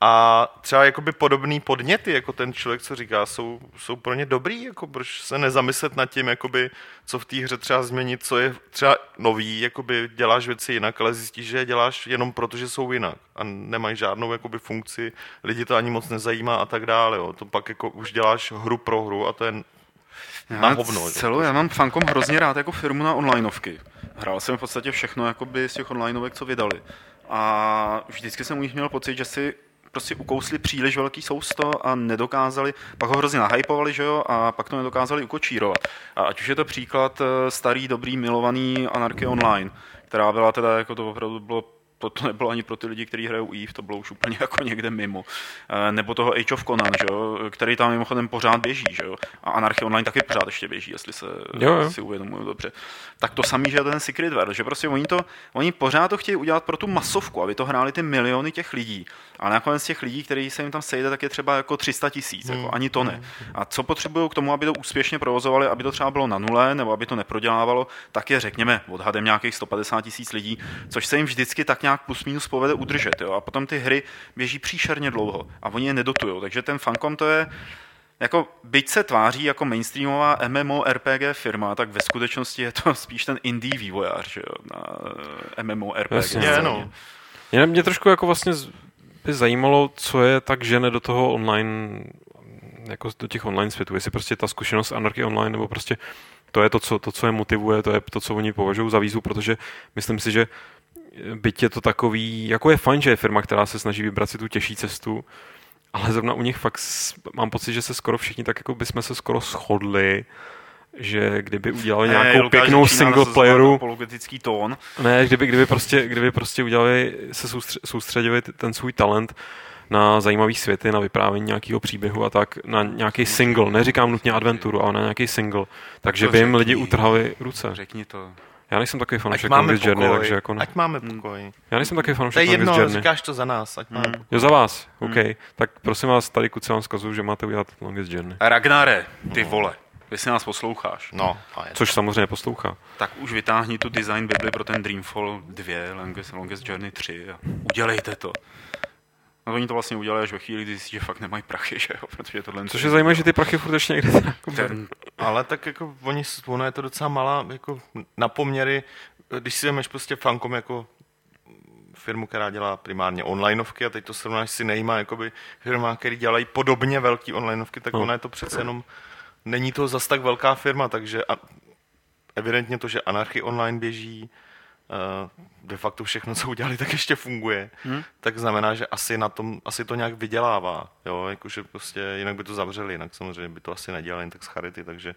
A třeba jakoby podobný podněty, jako ten člověk, co říká, jsou, jsou pro ně dobrý, jako proč se nezamyslet nad tím, jakoby, co v té hře třeba změnit, co je třeba nový, jakoby děláš věci jinak, ale zjistíš, že je děláš jenom proto, že jsou jinak a nemají žádnou jakoby, funkci, lidi to ani moc nezajímá a tak dále. Jo. To pak jako už děláš hru pro hru a to je na hovno. Celou, já mám Funcom hrozně rád jako firmu na onlineovky. Hrál jsem v podstatě všechno jakoby z těch onlineovek, co vydali. A vždycky jsem u nich měl pocit, že si prostě ukousli příliš velký sousto a nedokázali, pak ho hrozně nahypovali, že jo, a pak to nedokázali ukočírovat. A ať už je to příklad eh, starý, dobrý, milovaný Anarchy Online, která byla teda, jako to opravdu bylo to, to nebylo ani pro ty lidi, kteří hrajou EVE, to bylo už úplně jako někde mimo. Eh, Nebo toho Age of Conan, že jo, který tam mimochodem pořád běží, že jo. A Anarchy Online taky pořád ještě běží, jestli se Jo, jo. si uvědomuju dobře. Tak to samý, že je ten Secret World, že prostě oni, to, oni pořád to chtějí udělat pro tu masovku, aby to hráli ty miliony těch lidí. A nakonec těch lidí, který se jim tam sejde, tak je třeba jako 300 tisíc, jako ani to ne. A co potřebují k tomu, aby to úspěšně provozovali, aby to třeba bylo na nule, nebo aby to neprodělávalo, tak je řekněme odhadem nějakých 150 tisíc lidí, což se jim vždycky tak nějak plus minus povede udržet. Jo? A potom ty hry běží příšerně dlouho a oni je nedotujou. Takže ten Funcom to je jako, byť se tváří jako mainstreamová MMORPG firma, tak ve skutečnosti je to spíš ten indie vývojář, že jo, na eh, MMORPG. Jasně. Je, scéně. no. Mě, mě trošku jako vlastně by zajímalo, co je tak žene do toho online jako do těch online světů, jestli prostě ta zkušenost Anarchy online, nebo prostě to je to, co, to, co je motivuje, to je to, co oni považují za výzvu, protože myslím si, že byť je to takový, jako je fajn, že je firma, která se snaží vybrat si tu těžší cestu, ale zrovna u nich fakt mám pocit, že se skoro všichni tak jako bychom se skoro shodli, že kdyby udělali nějakou Lukáš pěknou single playeru, tón. ne, kdyby, kdyby, prostě, kdyby prostě udělali, se soustře- soustředili ten svůj talent na zajímavý světy, na vyprávění nějakého příběhu a tak, na nějaký single, neříkám nutně adventuru, ale na nějaký single, takže To by jim řekni. lidi utrhali ruce. Řekni to. Já nejsem takový fanoušek máme Longest Journey, takže jako ne. ať máme pokoj. Já nejsem takový To je fanoušek jedno, Journey. říkáš to za nás, ať máme Hmm. pokoj. Jo, za vás, OK. Tak prosím vás, tady kuce vám zkazuju, že máte udělat Longest Journey. Ragnare, ty vole, jestli nás posloucháš, No, a je. Což samozřejmě poslouchá. tak už vytáhni tu design Bibli pro ten Dreamfall 2, Longest, Longest Journey 3 a udělejte to. No oni to vlastně udělali až ve chvíli, kdy zjistí, že fakt nemají prachy, že jo? Protože tohle Což je zajímavé, že ty prachy furt ještě někde ten, Ale tak jako oni, ono je to docela malá jako na poměry, když si jdeš prostě Fankom jako firmu, která dělá primárně onlineovky a teď to srovnáš si nejma jakoby firma, který dělají podobně velký onlineovky, tak No. ona je to přece jenom, není to zas tak velká firma, takže a, evidentně to, že Anarchy online běží, de facto všechno, co udělali, tak ještě funguje, hmm. tak znamená, že asi na tom, asi to nějak vydělává, jo, jakože prostě jinak by to zavřeli, jinak samozřejmě by to asi nedělali jen tak z charity, takže,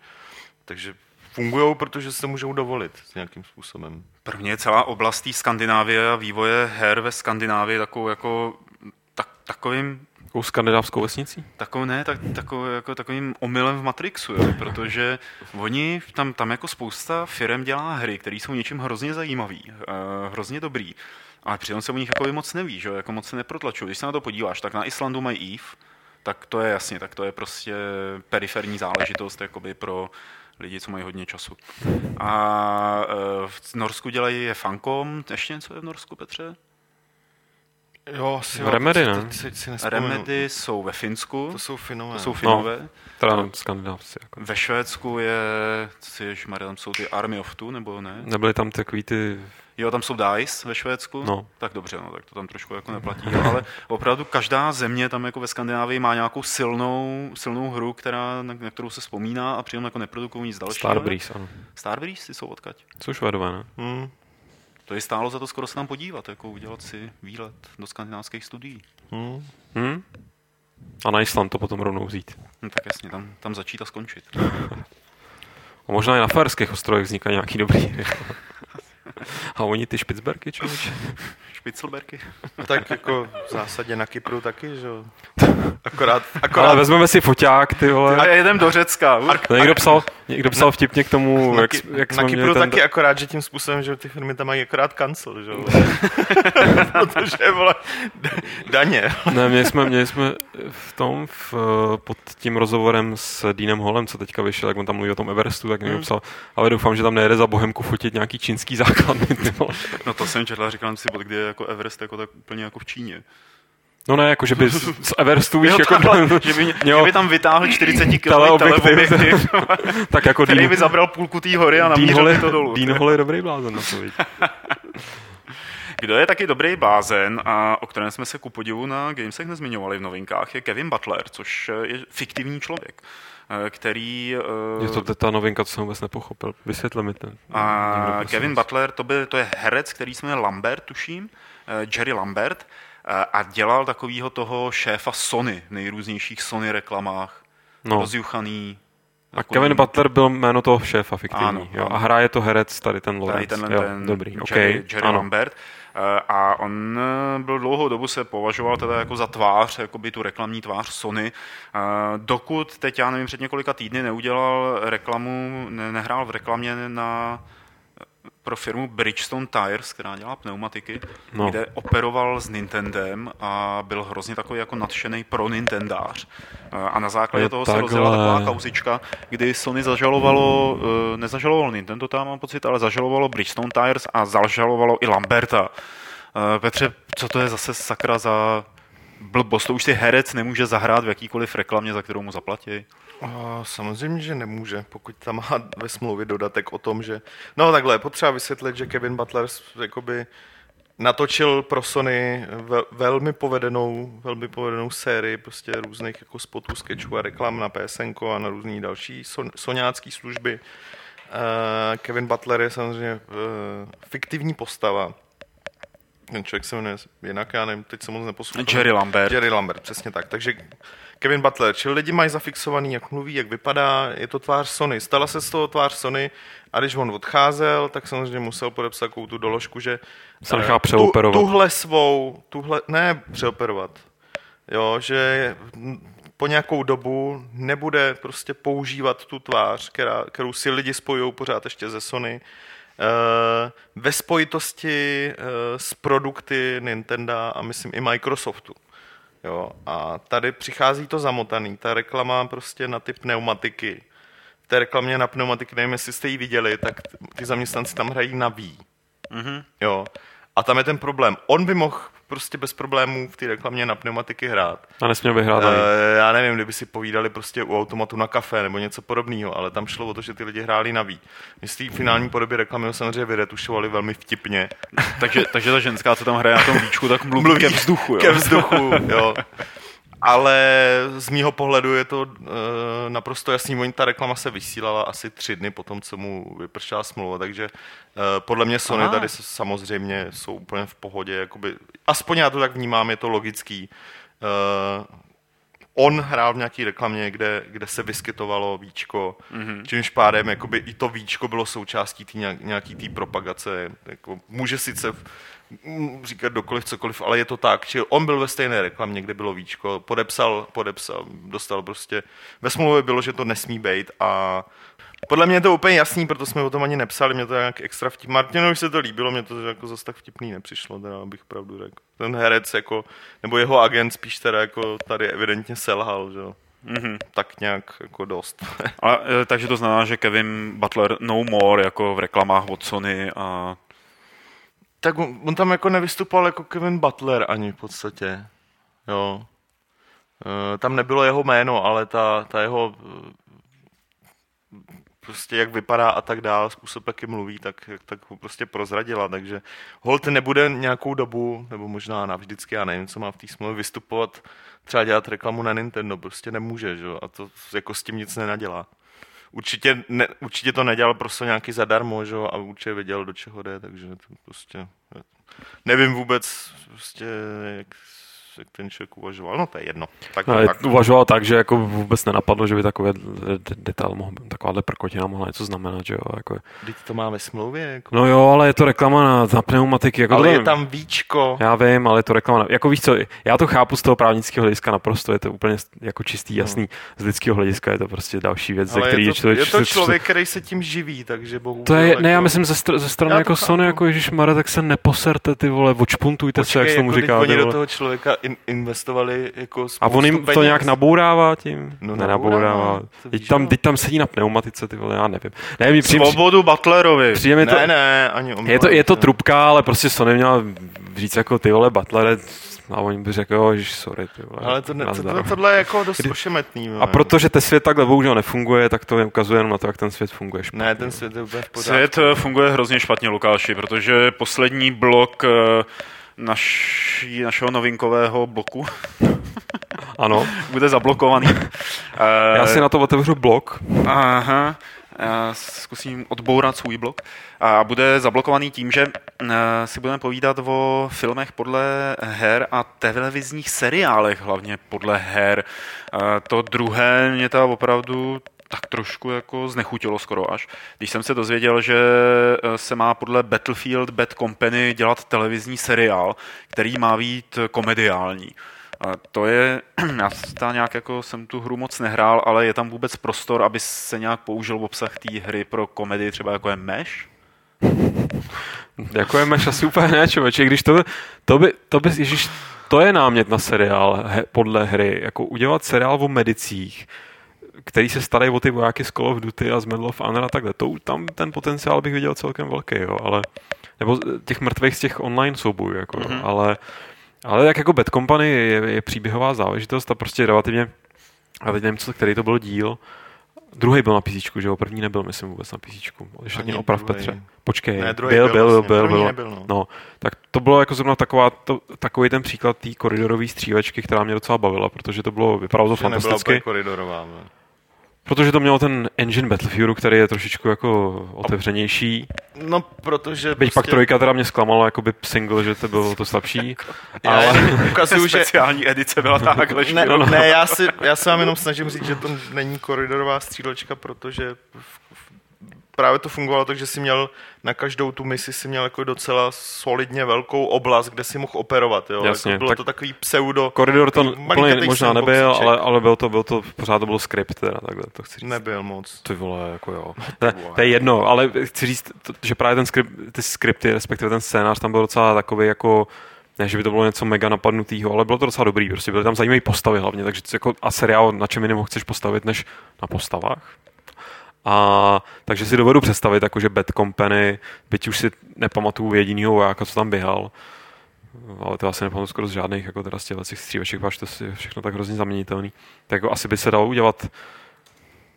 takže fungují, protože se můžou dovolit s nějakým způsobem. pro mě je celá oblast té Skandinávie a vývoje her ve Skandinávii takovou jako tak, takovým takovou skandinávskou vesnicí. Takovou ne, tak, takovou, jako takovým omylem v Matrixu, jo, protože oni, tam, tam jako spousta firm dělá hry, které jsou něčím hrozně zajímavý, uh, hrozně dobrý, ale přitom se o nich jako moc neví, že jako moc se neprotlačují. Když se na to podíváš, tak na Islandu mají Eve, tak to je jasně, tak to je prostě periferní záležitost jakoby pro lidi, co mají hodně času. A uh, v Norsku dělají je Funcom, ještě něco je v Norsku, Petře? Jo, asi Remedy, ne? teď- teď si nespomenu. Remedy jsou ve Finsku, To jsou Finové. to jsou No. Finové. Teda no. skandinávci. Jako. Ve Švédsku je, co je, tam jsou ty Army of Two, nebo ne? Nebyly tam takový ty... Jo, tam jsou DICE ve Švédsku. No. Tak dobře, no, tak to tam trošku jako neplatí. jo, ale opravdu každá země tam jako ve Skandinávii má nějakou silnou, silnou hru, která, na, na kterou se vzpomíná a přitom jako neprodukují nic dalšího. Starbreeze, ano. Starbreeze, ty jsou odkaď. Jsou švédové, ne? Hmm. To je stálo za to skoro se tam podívat, jako udělat si výlet do skandinávských studií. Hmm. Hm? A na Island to potom rovnou vzít. No, tak jasně, tam, tam začít a skončit. A možná i na Faerských ostrovech vznikají nějaký dobrý. A oni ty Špicberky, člověče? Špiclberky. Tak jako v zásadě na Kypru taky, že jo. Akorát, Ale akorát vezmeme si foťák, ty A vole. jedem do Řecka. To někdo psal, někdo psal vtipně k tomu, na, jak, jak na jsme Kypru ten... taky akorát, že tím způsobem, že ty firmy tam mají akorát cancel, že jo. Protože, vole, daně. Ne, měli jsme, měli jsme v tom, v, pod tím rozhovorem s Deanem Holem, co teďka vyšel, jak on tam mluví o tom Everestu, tak někdo Hmm. psal, ale doufám, že tam nejede za Bohemku fotit nějaký čínský základny. Vole. No to jsem četl a říkal jsem si, kdy je jako Everest jako tak úplně jako v Číně. No ne, jako že by z, z Everestu, víš, jako, takhle, že, by, Jo. že by tam vytáhl 40 kg Teleobjektiv. tak jako který Dean, by zabral půlku té hory a namířil to dolů. Dean Hall je dobrý blázen na to. Kdo je taky dobrý blázen a o kterém jsme se ku podivu na Gamesech nezmiňovali v novinkách, je Kevin Butler, což je fiktivní člověk, eh, který... eh, Je to ta novinka, co jsem vůbec nepochopil. Vysvětli mi to. Někdo, A Kevin. Butler, to, by, to je herec, který se jmenuje Lambert, tuším, eh, Jerry Lambert, a dělal takového toho šéfa Sony v nejrůznějších Sony reklamách. No. Rozjuchaný. A Kevin Butler byl jméno toho šéfa fiktivní. Ano, jo. ano. A hraje to herec tady ten Tady Lawrence. tenhle jo, ten dobrý, Jerry, OK, Jerry ano. Lambert. Eh, A on eh, byl dlouhou dobu se považoval teda jako za tvář, jako by tu reklamní tvář Sony, Eh, dokud teď, já nevím, před několika týdny neudělal reklamu, ne, nehrál v reklamě na pro firmu Bridgestone Tires, která dělá pneumatiky, No. kde operoval s Nintendem a byl hrozně takový jako nadšený pro Nintendář. A na základě Jo, toho se takhle. rozjela taková kauzička, kdy Sony zažalovalo, nezažalovalo Nintendo, tam mám pocit, ale zažalovalo Bridgestone Tires a zažalovalo i Lamberta. Eh, Petře, co to je zase sakra za blbost? To už si herec nemůže zahrát v jakýkoliv reklamě, za kterou mu zaplatí. Samozřejmě, že nemůže, pokud tam má ve smlouvě dodatek o tom, že... No takhle, je potřeba vysvětlit, že Kevin Butler jakoby natočil pro Sony ve, velmi povedenou, velmi povedenou sérii prostě různých jako spotů, sketchů a reklam na PSN a na různé další soňácké služby. Uh, Kevin Butler je samozřejmě uh, fiktivní postava. Ten člověk se jmenuje jinak, já nevím, teď se moc neposlouchám. Jerry Lambert. Jerry Lambert, přesně tak. Takže Kevin Butler, čili lidi mají zafixovaný, jak mluví, jak vypadá, je to tvář Sony. Stala se z toho tvář Sony a když on odcházel, tak samozřejmě musel podepsat takovou tu doložku, že Se nechá přeoperovat. tu, tuhle svou, tuhle, ne přeoperovat, jo, že po nějakou dobu nebude prostě používat tu tvář, která, kterou si lidi spojují pořád ještě ze Sony, eh, ve spojitosti eh, s produkty Nintendo a myslím i Microsoftu. Jo, a tady přichází to zamotaný, ta reklama prostě na ty pneumatiky. V té reklamě na pneumatiky, nevím, jestli jste ji viděli, tak ty zaměstnanci tam hrají na Wii. Mhm. Jo. A tam je ten problém. On by mohl prostě bez problémů v té reklamě na pneumatiky hrát. A nesměl by hrát ani. E, já nevím, kdyby si povídali prostě u automatu na kafe nebo něco podobného, ale tam šlo o to, že ty lidi hráli na Wii. My z té finální podobě reklamy ho samozřejmě vyretušovali velmi vtipně. takže, takže ta ženská, co tam hraje na tom víčku, tak mluví, mluví ke vzduchu. Jo? Ke vzduchu, jo. Ale z mýho pohledu je to uh, naprosto jasný. Oni ta reklama se vysílala asi tři dny po tom, co mu vypršela smlouva, takže uh, podle mě Sony Aha. tady samozřejmě jsou úplně v pohodě. Jakoby, aspoň já to tak vnímám, je to logický. Uh, on hrál v nějaký reklamě, kde, kde se vyskytovalo víčko, mm-hmm. čímž pádem jakoby i to víčko bylo součástí tý nějak, nějaký té propagace. Jako, může sice říkat dokoliv cokoliv, ale je to tak. Čili on byl ve stejné reklamě, kde bylo víčko, podepsal, podepsal, dostal prostě, ve smlouvě bylo, že to nesmí být a podle mě je to úplně jasný, proto jsme o tom ani nepsali, mě to nějak extra vtip. Martinovi se to líbilo, mě to jako zase tak vtipný nepřišlo, teda abych pravdu řekl. Ten herec jako, nebo jeho agent spíš teda jako tady evidentně selhal, že jo. Mhm. Tak nějak jako dost. A, e, takže to znamená, že Kevin Butler no more jako v reklamách od Sony a tak on, on tam jako nevystupoval jako Kevin Butler ani v podstatě. Jo. E, tam nebylo jeho jméno, ale ta, ta jeho e, prostě jak vypadá a tak dál, způsob, jak mluví, tak, tak ho prostě prozradila, takže Holt nebude nějakou dobu, nebo možná navždycky, já nevím, co má v té smlouvě, vystupovat, třeba dělat reklamu na Nintendo, prostě nemůže, že? a to jako s tím nic nenadělá. Určitě, ne, určitě to nedělal prostě nějaký zadarmo, že? a určitě věděl, do čeho jde, takže to prostě nevím vůbec, prostě, jak, jak ten člověk uvažoval, no to je jedno. Tak, Ale tak. uvažoval tak, že jako vůbec nenapadlo, že by takové de- detail mohl, takováhle prkotina mohla něco znamenat, že jo. Jako. Teď to má ve smlouvě, jako. No jo, ale je to reklama na, na pneumatiky. Jako ale je tam víčko. Já vím, ale je to reklama. na- Jako víš co, já to chápu z toho právnického hlediska naprosto, je to úplně jako čistý, jasný. Z lidského hlediska je to prostě další věc, ze ale který je to, člověk... je to člověk, který se tím živí, takže bohu. To je, ne, já myslím ze, str- ze strany Já jako chápu. Sony, jako Ježíš Mare, tak se neposerte ty vole, očpuntujte se, jak se tomu jako, říká. Oni do toho člověka in, investovali jako A on jim to peněz. nějak nabourává tím? No, Nenabourává. nabourává, to Teď víš, tam, jo. teď tam sedí na pneumatice, ty vole, já nevím. Ne, mi přijde, Svobodu Butlerovi. přijde mi to, Ne, ne, ani on je to, je to trubka, ale prostě Sony měla říct jako ty vole Butlere, a oni by řekl, jo, ježiš, sorry, ty vole. Ale to, ne, to, to, tohle je jako dost ošemetný. no. A protože ten svět takhle bohužel nefunguje, tak to ukazuje jenom na to, jak ten svět funguje špatně. Ne, ten svět je úplně v pořádku. Svět eh, funguje hrozně špatně, Lukáši, protože poslední blok eh, naší, našeho novinkového bloku Ano, bude zablokovaný. Eh, já si na to otevřu blok. Aha, já zkusím odbourat svůj blok. A bude zablokovaný tím, že eh, si budeme povídat o filmech podle her a televizních seriálech, hlavně podle her. Eh, To druhé mě ta opravdu tak trošku jako znechutilo skoro až. Když jsem se dozvěděl, že eh, se má podle Battlefield Bad Company dělat televizní seriál, který má být komediální. A to je, já ta nějak jako jsem tu hru moc nehrál, ale je tam vůbec prostor, aby se nějak použil obsah té hry pro komedii, třeba jako je Mesh? Jako je Meš asi úplně ne, člověče, když to, to by, to by, ježiš, to je námět na seriál he, podle hry, jako udělat seriál o medicích, který se starají o ty vojáky z Call of Duty a z Medal of Honor a takhle. To, tam ten potenciál bych viděl celkem velký, jo, ale nebo těch mrtvých z těch online soubojů, jako, mm-hmm. ale, ale jak jako Bad Company je, je příběhová záležitost a prostě relativně, a teď nevím, co, který to byl díl, Druhý byl na PC, že jo? První nebyl, myslím, vůbec na PC. Když tak mě oprav druhej. Petře. Počkej, Ne, druhý byl, byl, byl, vlastně, byl, byl. nebyl, no. No, tak to bylo jako zrovna taková, to, takový ten příklad té koridorové střílečky, která mě docela bavila, protože to bylo, vypadalo to nebyla fantasticky. úplně koridorová. no. Protože to mělo ten engine Battlefieldu, který je trošičku jako otevřenější. No, protože... Byť pak trojka teda mě zklamala jakoby single, že to bylo to slabší. Já ale ukazuju, že... Speciální edice byla takhle. Ne, ne já, si, já se vám jenom snažím říct, že to není koridorová střílečka, protože v, právě to fungovalo tak, že si měl na každou tu misi si měl jako docela solidně velkou oblast, kde si mohl operovat. Jo? Jasně, jako bylo tak- to takový pseudo... koridor to úplně možná nebyl, ale, ale byl to, byl to, pořád to byl skript teda, takhle to chci říct. Nebyl moc. Ty vole, jako jo. To, to je jedno, ale chci říct, to, že právě ten skript, ty skripty, respektive ten scénář tam byl docela takový jako ne, že by to bylo něco mega napadnutého, ale bylo to docela dobrý, prostě byly tam zajímavé postavy hlavně, takže to jako, a seriál na čem jiném chceš postavit, než na postavách. A takže si dovedu představit, jako že Bad Company, byť už si nepamatuju jedinýho vojáka, co tam běhal, ale to asi nepamatuju skoro z žádných, jako teda z těch stříveček, až to je všechno tak hrozně zaměnitelný. Tak jako asi by se dalo udělat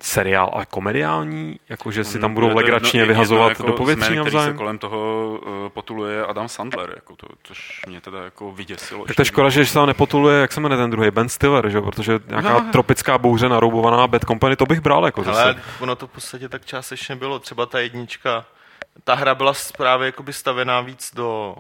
seriál, ale komediální, jakože si tam budou legračně vyhazovat jako do povětří který se navzájem. kolem toho uh, potuluje Adam Sandler, jako to, což mě teda jako vyděsilo. Tak to je škoda, že se tam nepotuluje, jak se jmenuje ten druhý, Ben Stiller, že? jo? protože nějaká No. tropická bouře naroubovaná Bad Company, to bych bral jako zase. Ale ono to v podstatě tak částečně bylo. Třeba ta jednička, ta hra byla právě jakoby stavená víc do...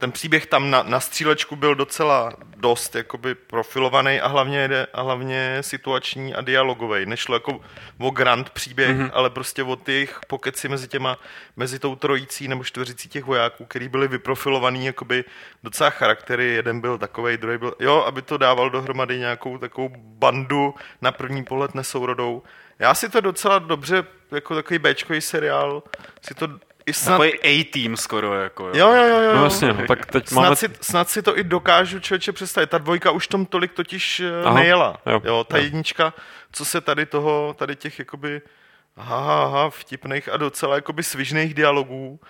Ten příběh tam na, na střílečku byl docela dost jakoby profilovaný a hlavně, a hlavně situační a dialogový. Nešlo jako o grand příběh, mm-hmm. ale prostě o těch pokeci mezi těma, mezi tou trojicí nebo čtveřicí těch vojáků, který byli vyprofilovaný jakoby docela charaktery. Jeden byl takovej, druhý byl, jo, aby to dával dohromady nějakou takovou bandu na první pohled nesourodou. Já si to docela dobře, jako takový Bčkový seriál, si to i snad... Takový A-team skoro, jako. Jo, jo, jo, jo. No jasně, no, tak teď máme... Snad si, snad si to i dokážu člověče představit. Ta dvojka už tom tolik totiž Aha, Aha, nejela. jo, Jo, ta jo. jednička, co se tady toho, tady těch jakoby aha, aha, vtipných a docela jakoby svižných dialogů,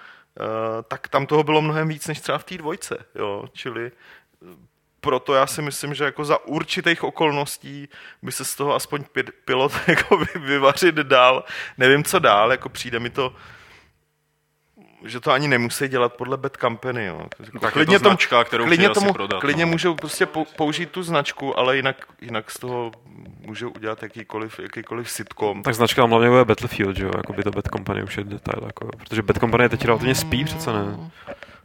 uh, tak tam toho bylo mnohem víc než třeba v té dvojce. Jo, čili eh, proto já si myslím, že jako za určitých okolností by se z toho aspoň pi- pilot jako vy- vyvařit dál. Nevím, co dál, jako přijde mi to že to ani nemusí dělat podle Bad Company. Jo. Tak je to značka, kterou klidně, tomu, prodat, klidně no. můžou prostě pou- použít tu značku, ale jinak, jinak z toho můžou udělat jakýkoliv, jakýkoliv sitcom. Tak značka hlavně bude Battlefield, že jo, jako by to Bad Company už je detail, jako, protože Bad Company teď relativně spí přece ne.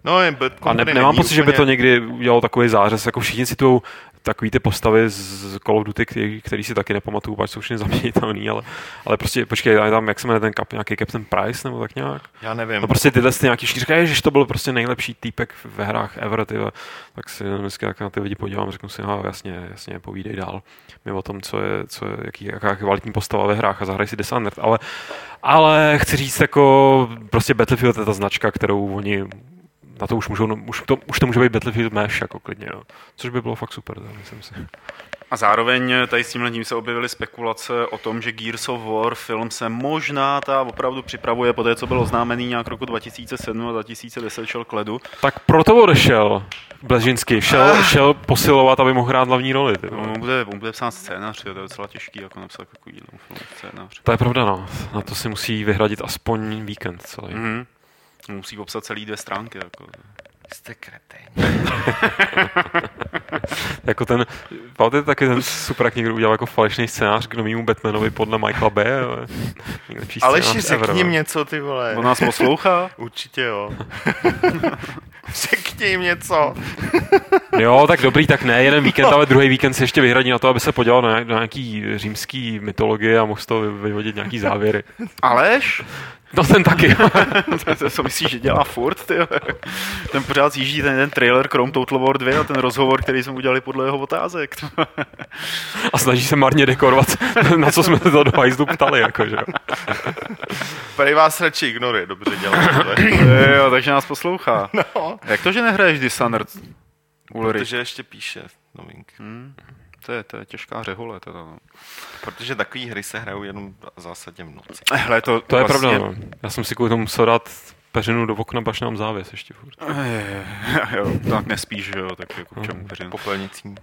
No, je Bad A Company ne, nemám pocit, že by to úplně- někdy udělalo takový zářez, jako všichni citují takový ty postavy z Call of Duty, který, který si taky nepamatuju, pač jsou všechny zaměnitelný, ale, ale prostě, počkej, tam, jak se jmenuje ten kap, nějaký Captain Price nebo tak nějak? Já nevím. No prostě tyhle ty nějaký říkají, že to byl prostě nejlepší týpek ve hrách ever, ty, tak si dneska tak na ty lidi podívám, řeknu si, no, jasně, jasně, povídej dál. My o tom, co je, co je jaký, jaká kvalitní postava ve hrách a zahraj si Dishonored, ale, ale chci říct, jako prostě Battlefield je ta značka, kterou oni na to už můžou, už to, už to může být Battlefield Mesh, jako klidně, jo. Což by bylo fakt super, tak, myslím si. A zároveň tady s tímhle tím se objevily spekulace o tom, že Gears of War film se možná ta opravdu připravuje po té, co bylo oznámený nějak roku 2007 a 2010 šel k ledu. Tak proto odešel Bležinsky, šel, šel posilovat, aby mohl hrát hlavní roli. Ty, No, on bude, on bude psát scénář, to je docela těžký, jako napsat takový film scénář. to je pravda, no. Na to si musí vyhradit aspoň víkend celý. Mhm. Musí popsat celý dvě stránky. Jako. Jste kreténi. Jako ten, pamatujete taky ten super, jak někdo udělal jako falešný scénář k novému Batmanovi podle Michaela Bay. ale Nejlepší Aleši, scénář ever, řekni no. něco, ty vole. On nás poslouchá? Určitě jo. Jim něco. Jo, tak dobrý, tak ne jeden víkend, ale druhý víkend si ještě vyhradí na to, aby se podíval na, nějak- na nějaký římský mytologie a mohl z toho vy- vyvodit nějaký závěry. Aleš? No ten taky. to, co myslíš, že dělá furt? Ty? Ten pořád zjíždí ten, ten trailer Chrome Total War 2 a ten rozhovor, který jsme udělali podle jeho otázek. A snaží se marně dekorovat, na co jsme to do hajzlu ptali. Jako, že? jo. Prej vás radši ignoruje, dobře dělá. jo, takže nás poslouchá. no, Jak to, že nehraješ Dishonored? Ulrich? protože ještě píše novinky. Hmm, to, je, to je těžká řehole. Teda, no. Protože takové hry se hrajou jenom v zásadě v noci. Hele, to, To je vlastně, pravda. No. Já jsem si kvůli tomu musel dát peřinu do okna, baš nám závěs ještě furt. jo, tak nespíš, že jo, tak jako k čemu peřinu. Popelnicí.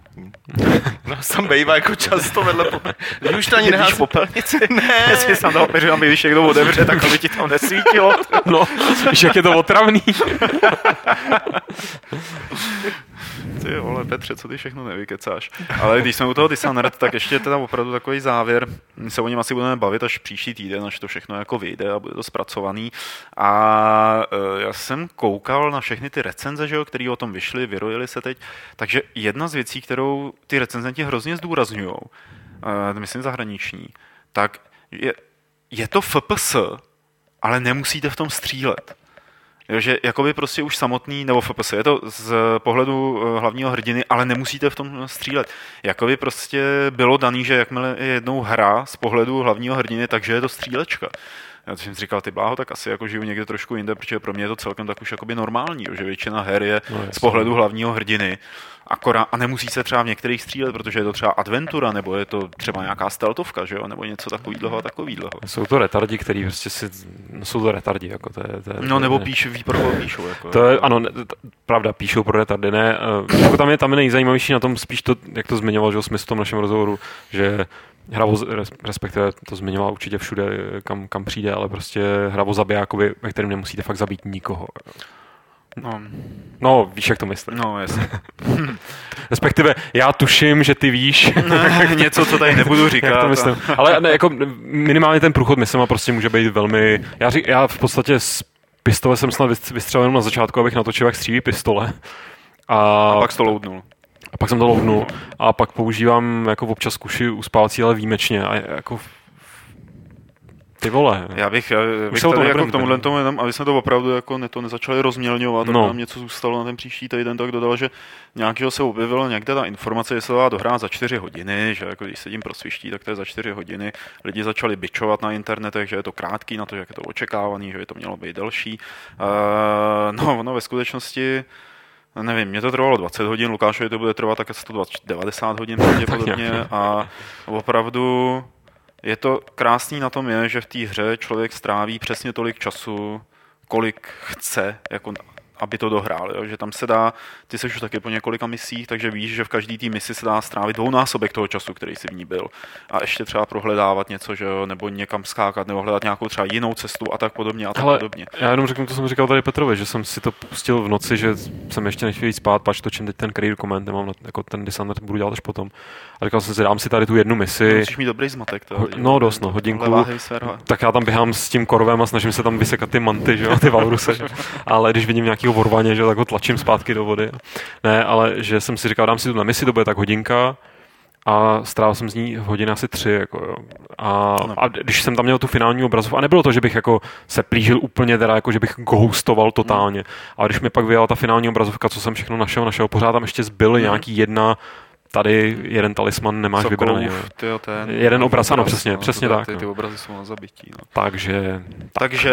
No, tam bejvá jako často vedle popelnice. Už to ani nehází. popelnici? Ne. Jestli jsi tam dal peřinu, aby když někdo otevře, tak aby ti tam nesvítilo. No, víš, jak je to otravný. Ty vole, Petře, co ty všechno nevykecáš. Ale když jsme u toho Dishonored, tak ještě teda opravdu takový závěr. My se o něm asi budeme bavit až příští týden, až to všechno jako vyjde a bude to zpracovaný. A e, já jsem koukal na všechny ty recenze, že jo, které o tom vyšly, vyrojily se teď. Takže jedna z věcí, kterou ty recenzenti hrozně zdůrazňují, e, myslím zahraniční, tak je, je to FPS, ale nemusíte v tom střílet. Jo, že jakoby prostě už samotný, nebo FPS, je to z pohledu eh, hlavního hrdiny, ale nemusíte v tom střílet. Jakoby prostě bylo daný, že jakmile je jednou hra z pohledu hlavního hrdiny, takže je to střílečka. Já jsem si říkal, ty bláho, tak asi jako žiju někde trošku jinde, protože pro mě je to celkem tak už jakoby normální, že většina her je no, z pohledu hlavního hrdiny. Akorát, a nemusí se třeba v některých střílet, protože je to třeba adventura, nebo je to třeba nějaká stealthovka, že jo? nebo něco takového a takového. Jsou to retardi, který prostě si, no, jsou to retardi, jako to je, to je, No nebo píš, ví, pro píšou. Jako, to je, ano, ne, t, pravda, píšou pro retardy, ne. Uh, jako tam je, tam je nejzajímavější na tom spíš to, jak to zmiňoval, že smysl v tom našem rozhovoru, že Hravo, respektive to zmiňoval určitě všude, kam, kam přijde, ale prostě hravo zabijákovi, ve kterém nemusíte fakt zabít nikoho. No. no, víš, jak to myslím. No, jasně. Respektive, já tuším, že ty víš. Něco, co tady nebudu říkat. jak to myslím. Ale ne, jako minimálně ten průchod, myslím, a prostě může být velmi... Já, řík, já v podstatě z pistole jsem snad vystřelil na začátku, abych natočil, jak střílí pistole. A, a pak to loadnul. A pak jsem to lovnul a pak používám jako občas kuši uspávací, ale výjimečně. A jako ty vole. Já bych, já bych tady to jako k tomuhle tomu jenom, aby jsme to opravdu jako ne, to nezačali rozmělňovat, no. nám něco zůstalo na ten příští týden, tak dodal, že nějakého se objevilo někde ta informace, že se dá dohrát za čtyři hodiny, že jako když se tím prosviští, tak to je za čtyři hodiny. Lidi začali bičovat na internetech, že je to krátký na to, že je to očekávaný, že by to mělo být delší. Uh, no, no, ve skutečnosti nevím, mě to trvalo 20 hodin, Lukášovi to bude trvat tak asi 90 hodin pravděpodobně. A opravdu je to krásný na tom je, že v té hře člověk stráví přesně tolik času, kolik chce, jako aby to dohrál. Jo? Že tam se dá, ty jsi už taky po několika misích, takže víš, že v každé té misi se dá strávit dvounásobek toho času, který si v ní byl. A ještě třeba prohledávat něco, že jo? nebo někam skákat, nebo hledat nějakou třeba jinou cestu a tak podobně a tak Ale podobně. Já jenom řeknu, to jsem říkal tady Petrovi, že jsem si to pustil v noci, že jsem ještě nechtěl jít spát, pač točím teď ten career comment, nemám na, jako ten Dishonored budu dělat až potom. A říkal jsem si, dám si tady tu jednu misi. No, musíš mít dobrý zmatek. To, no, dost, no, hodinku. Tak já tam běhám s tím korovem a snažím se tam vysekat ty manty, že jo, ty valruse. Ale když vidím nějakého vorvaně, že tak ho tlačím zpátky do vody. Ne, ale že jsem si říkal, dám si tu na misi, to bude tak hodinka, a strávil jsem z ní hodiny asi tři. Jako, jo. A, a, když jsem tam měl tu finální obrazovku, a nebylo to, že bych jako se plížil úplně, teda, jako, že bych ghostoval totálně, mm. a když mi pak vyjela ta finální obrazovka, co jsem všechno našel, našel, pořád tam ještě zbyly mm. nějaký jedna tady jeden talisman nemáš Sokolův, vybraný. Tyjo, ten, jeden obraz, ano, přesně, no, přesně tak. Ty, ty no. obrazy jsou na zabití. No. Takže, tak. Takže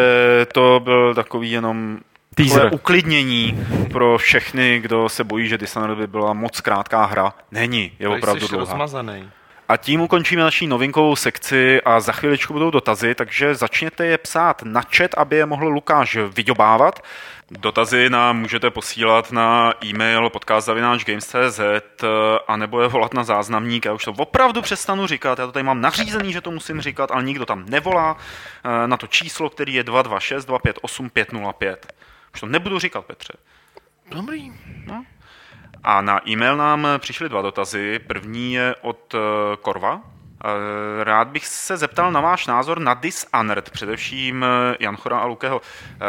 to byl takový jenom Teaser. uklidnění pro všechny, kdo se bojí, že Dishonored by byla moc krátká hra. Není, je opravdu dlouhá. Rozmazaný. A tím ukončíme naší novinkovou sekci a za chviličku budou dotazy, takže začněte je psát na chat, aby je mohl Lukáš vydobávat. Dotazy nám můžete posílat na e-mail podcast.games.cz a nebo je volat na záznamník. Já už to opravdu přestanu říkat, já to tady mám nařízený, že to musím říkat, ale nikdo tam nevolá eh, na to číslo, který je 226 258 505. Už to nebudu říkat, Petře. Dobrý. No. A na e-mail nám přišly dva dotazy. První je od eh, Korva. Eh, rád bych se zeptal na váš názor na Dishonored, především eh, Jan Chora a Lukeho.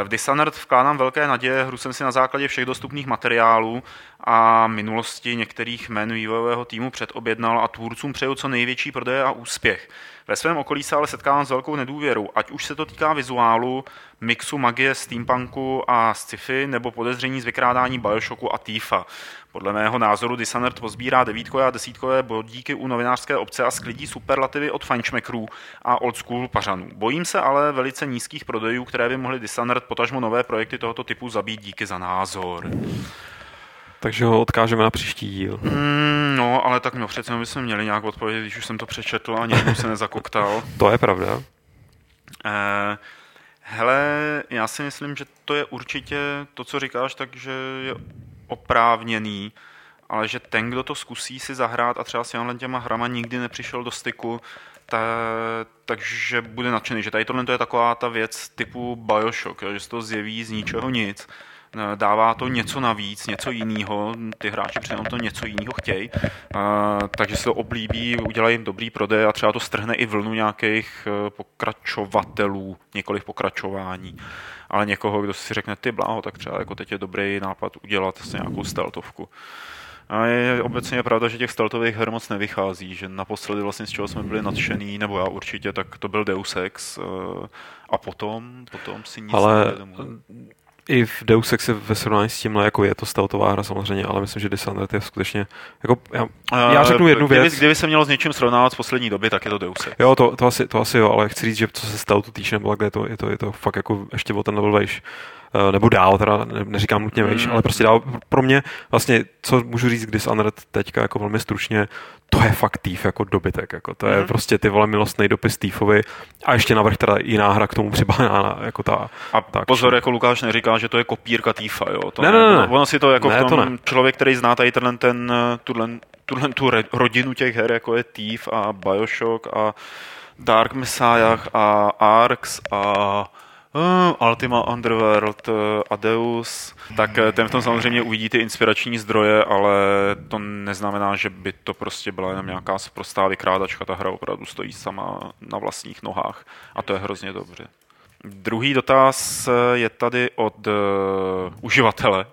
V Dishonored vkládám velké naděje, hru jsem si na základě všech dostupných materiálů a minulosti některých jmen vývojového týmu předobjednal a tvůrcům přeju co největší prodeje a úspěch. Ve svém okolí se ale setkávám s velkou nedůvěrou, ať už se to týká vizuálu, mixu magie, steampunku a sci-fi, nebo podezření z vykrádání Bioshocku a Tifa. Podle mého názoru Dishonored pozbírá devítkové a desítkové bodíky u novinářské obce a sklidí superlativy od fančmekrů a old school pařanů. Bojím se ale velice nízkých prodejů, které by mohly Dishonored potažmo nové projekty tohoto typu zabít díky za názor. Takže ho odkážeme na příští díl. Mm, no, ale tak no, přece bychom měli nějak odpovědět, když už jsem to přečetl a nikdo se nezakoktal. to je pravda. Eh, Hele, já si myslím, že to je určitě to, co říkáš, takže je oprávněný, ale že ten, kdo to zkusí si zahrát a třeba s těma hrama nikdy nepřišel do styku, ta, takže bude nadšený, že tady tohle je taková ta věc typu Bioshock, že se to zjeví z ničeho nic, dává to něco navíc, něco jiného, ty hráči přitom to něco jiného chtějí, takže se to oblíbí, udělají jim dobrý prodej a třeba to strhne i vlnu nějakých e, pokračovatelů, několik pokračování, ale někoho, kdo si řekne, ty bláho, tak třeba jako teď je dobrý nápad udělat vlastně nějakou steltovku. A je obecně pravda, že těch steltových her moc nevychází, že naposledy vlastně z čeho jsme byli nadšený, nebo já určitě, tak to byl Deus Ex a potom, potom si nic Ale i v Deus Ex ve srovnání s tímhle, jako je to stealthová hra samozřejmě, ale myslím, že Dishonored je skutečně, jako, já, já řeknu jednu kdyby, věc. Kdyby se mělo s něčím srovnávat z poslední doby, tak je to Deus Ex. Jo, to, to, asi, to asi jo, ale chci říct, že co se stealthu týče, nebo kde je to, je to, je to fakt jako ještě o ten level vejš. Eh, nebo dál, teda neříkám nutně vejš, mm. ale prostě dál pro mě vlastně, co můžu říct, když Unread teďka jako velmi stručně, to je fakt týf jako dobytek, jako to je mm. prostě ty vole milostný dopis týfovi a ještě navrh teda jiná hra k tomu přibaná, jako ta. A ta pozor, jako Lukáš neříká, že to je kopírka týfa, jo. To ne, ne, ne, Ono si to jako ne, v tom, to ne. člověk, který zná tady tenhle ten, tuhle, tuhle tu rodinu těch her, jako je Thief a Bioshock a Dark Messiah a Arx a uh, Ultima Underworld, uh, Adeus, tak uh, ten v tom samozřejmě uvidí ty inspirační zdroje, ale to neznamená, že by to prostě byla jenom nějaká prostá vykrádačka. Ta hra opravdu stojí sama na vlastních nohách a to je hrozně dobře. Druhý dotaz je tady od uh, uživatele.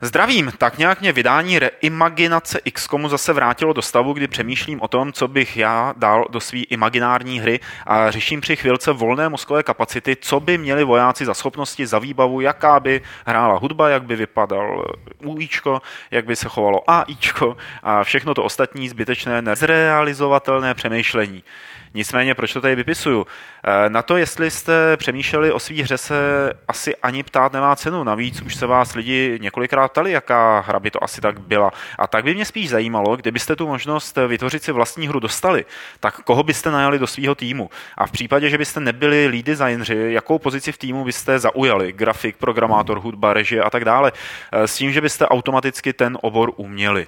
Zdravím, tak nějak mě vydání reimaginace XCOMu zase vrátilo do stavu, kdy přemýšlím o tom, co bych já dal do své imaginární hry a řeším při chvilce volné mozkové kapacity, co by měli vojáci za schopnosti, za výbavu, jaká by hrála hudba, jak by vypadal UIčko, jak by se chovalo AIčko a všechno to ostatní zbytečné nezrealizovatelné přemýšlení. Nicméně, proč to tady vypisuju? Eh, na to, jestli jste přemýšleli o svý hře, se asi ani ptát nemá cenu. Navíc už se vás lidi několikrát ptali, jaká hra by to asi tak byla. A tak by mě spíš zajímalo, kdybyste tu možnost vytvořit si vlastní hru dostali, tak koho byste najali do svého týmu? A v případě, že byste nebyli lead designři, jakou pozici v týmu byste zaujali? Grafik, programátor, hudba, režie a tak dále. Eh, s tím, že byste automaticky ten obor uměli.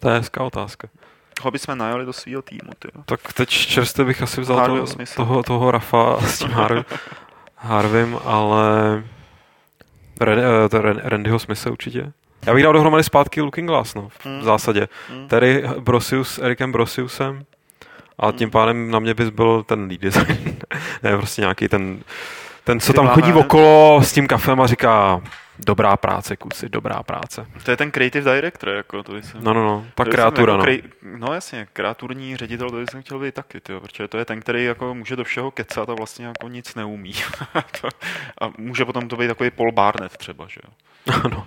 To je hezká otázka ho bychom najali do svého týmu. Tyjo. Tak teď čerstvě bych asi vzal to, toho, toho Rafa s tím Har- Harvim, ale Ren, to Ren, Randyho Smise určitě. Já bych dal dohromady zpátky Looking Glass, no, v hmm. zásadě. Hmm. Terry Brosius s Erikem Brosiusem a hmm. tím pádem na mě bys byl ten lead design. ne, prostě nějaký ten, ten, co tam chodí okolo s tím kafem a říká Dobrá práce, kusy, dobrá práce. To je ten creative director, jako to jsem... No, no, no, ta kreatura, jako, no. Kre... No jasně, kreaturní ředitel, to jsem chtěl být taky, tyjo, protože to je ten, který jako může do všeho kecat a vlastně jako nic neumí. a může potom to být takový Paul Barnett třeba, že jo. Ano.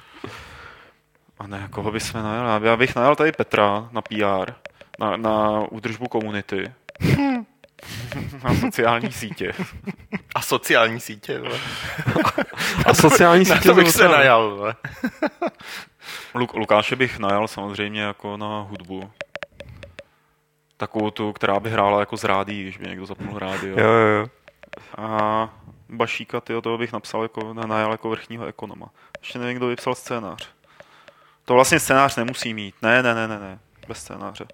A ne, koho bychom najel? Já bych najel tady Petra na PR, na, na údržbu komunity. na sociální sítě. A sociální sítě, vole. A sociální sítě. Na to bych se najal, vole. Luk- Lukáše bych najal samozřejmě jako na hudbu. Takovou tu, která by hrála jako z rádí, když by někdo zapnul rádio. Jo, jo, jo. A Bašíka, tyjo, toho bych napsal jako, najal jako vrchního ekonoma. Ještě nevím, kdo by psal scénář. To vlastně scénář nemusí mít. Ne, ne, ne, ne, ne. Bez scénáře.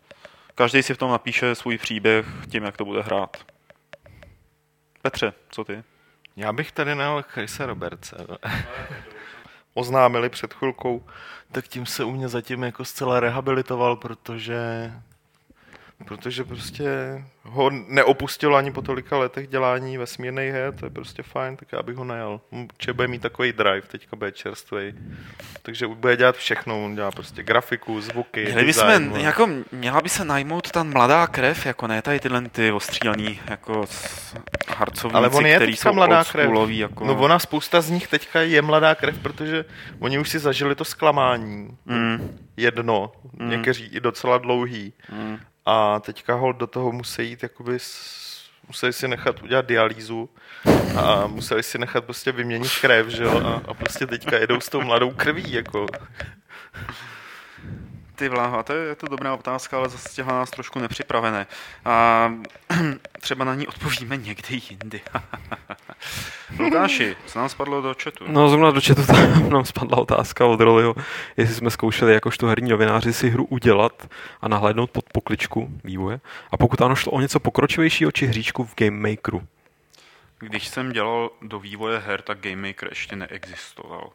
Každý si v tom napíše svůj příběh tím, jak to bude hrát. Petře, co ty? Já bych tady nal Chrise Robertse. Oznámili před chvilkou, tak tím se u mě zatím jako zcela rehabilitoval, protože protože prostě ho neopustilo ani po tolika letech dělání vesmírnej her, to je prostě fajn, tak já bych ho najal. Určitě bude mít takový drive, teďka bude čerstvý. Takže bude dělat všechno, on dělá prostě grafiku, zvuky, Měli design, jsme, jako, měla by se najmout ta mladá krev, jako ne tady tyhle ty ostřílený jako harcovníci, Ale on je který jsou mladá krev. Jako... No ona spousta z nich teďka je mladá krev, protože oni už si zažili to zklamání. Mm. Jedno, mm. někteří i docela dlouhý. Mm. A teďka hol do toho musí jít, jakoby museli si nechat udělat dialýzu a museli si nechat prostě vyměnit krev, že jo, a, a prostě teďka jedou s tou mladou krví, jako. Ty vláha, to je, je to dobrá otázka, ale zase těhla nás trošku nepřipravené. A třeba na ní odpovíme někdy jindy. Lukáši, co nám spadlo do chatu? No zrovna do chatu tam nám spadla otázka od Roliho, jestli jsme zkoušeli jakožto herní novináři si hru udělat a nahlédnout pod pokličku vývoje. A pokud ano, šlo o něco pokročilejšího či hříčku v Game Makeru. Když jsem dělal do vývoje her, tak Game Maker ještě neexistoval.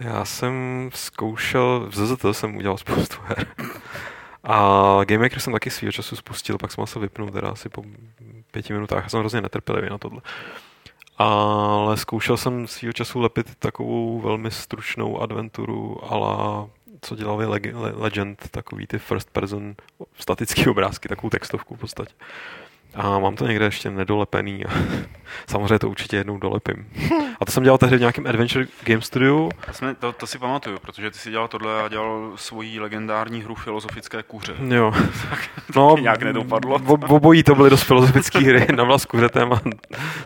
Já jsem zkoušel, v ZZT jsem udělal spoustu her. A Game Maker jsem taky svýho času spustil, pak jsem se vypnul teda asi po pěti minutách. Já jsem hrozně netrpělivý na tohle. Ale zkoušel jsem svýho času lepit takovou velmi stručnou adventuru ala co dělali Legend, takový ty first person statický obrázky, takovou textovku v podstatě. A mám to někde ještě nedolepený. Samozřejmě to určitě jednou dolepím. A to jsem dělal tehdy v nějakém Adventure Game Studio. To, jsme, to, to si pamatuju, protože ty si dělal tohle a dělal svoji legendární hru Filozofické kuře. Jo. No, nějak nedopadlo. V, obojí to byly dost filozofické hry. Na vlast kuřetem a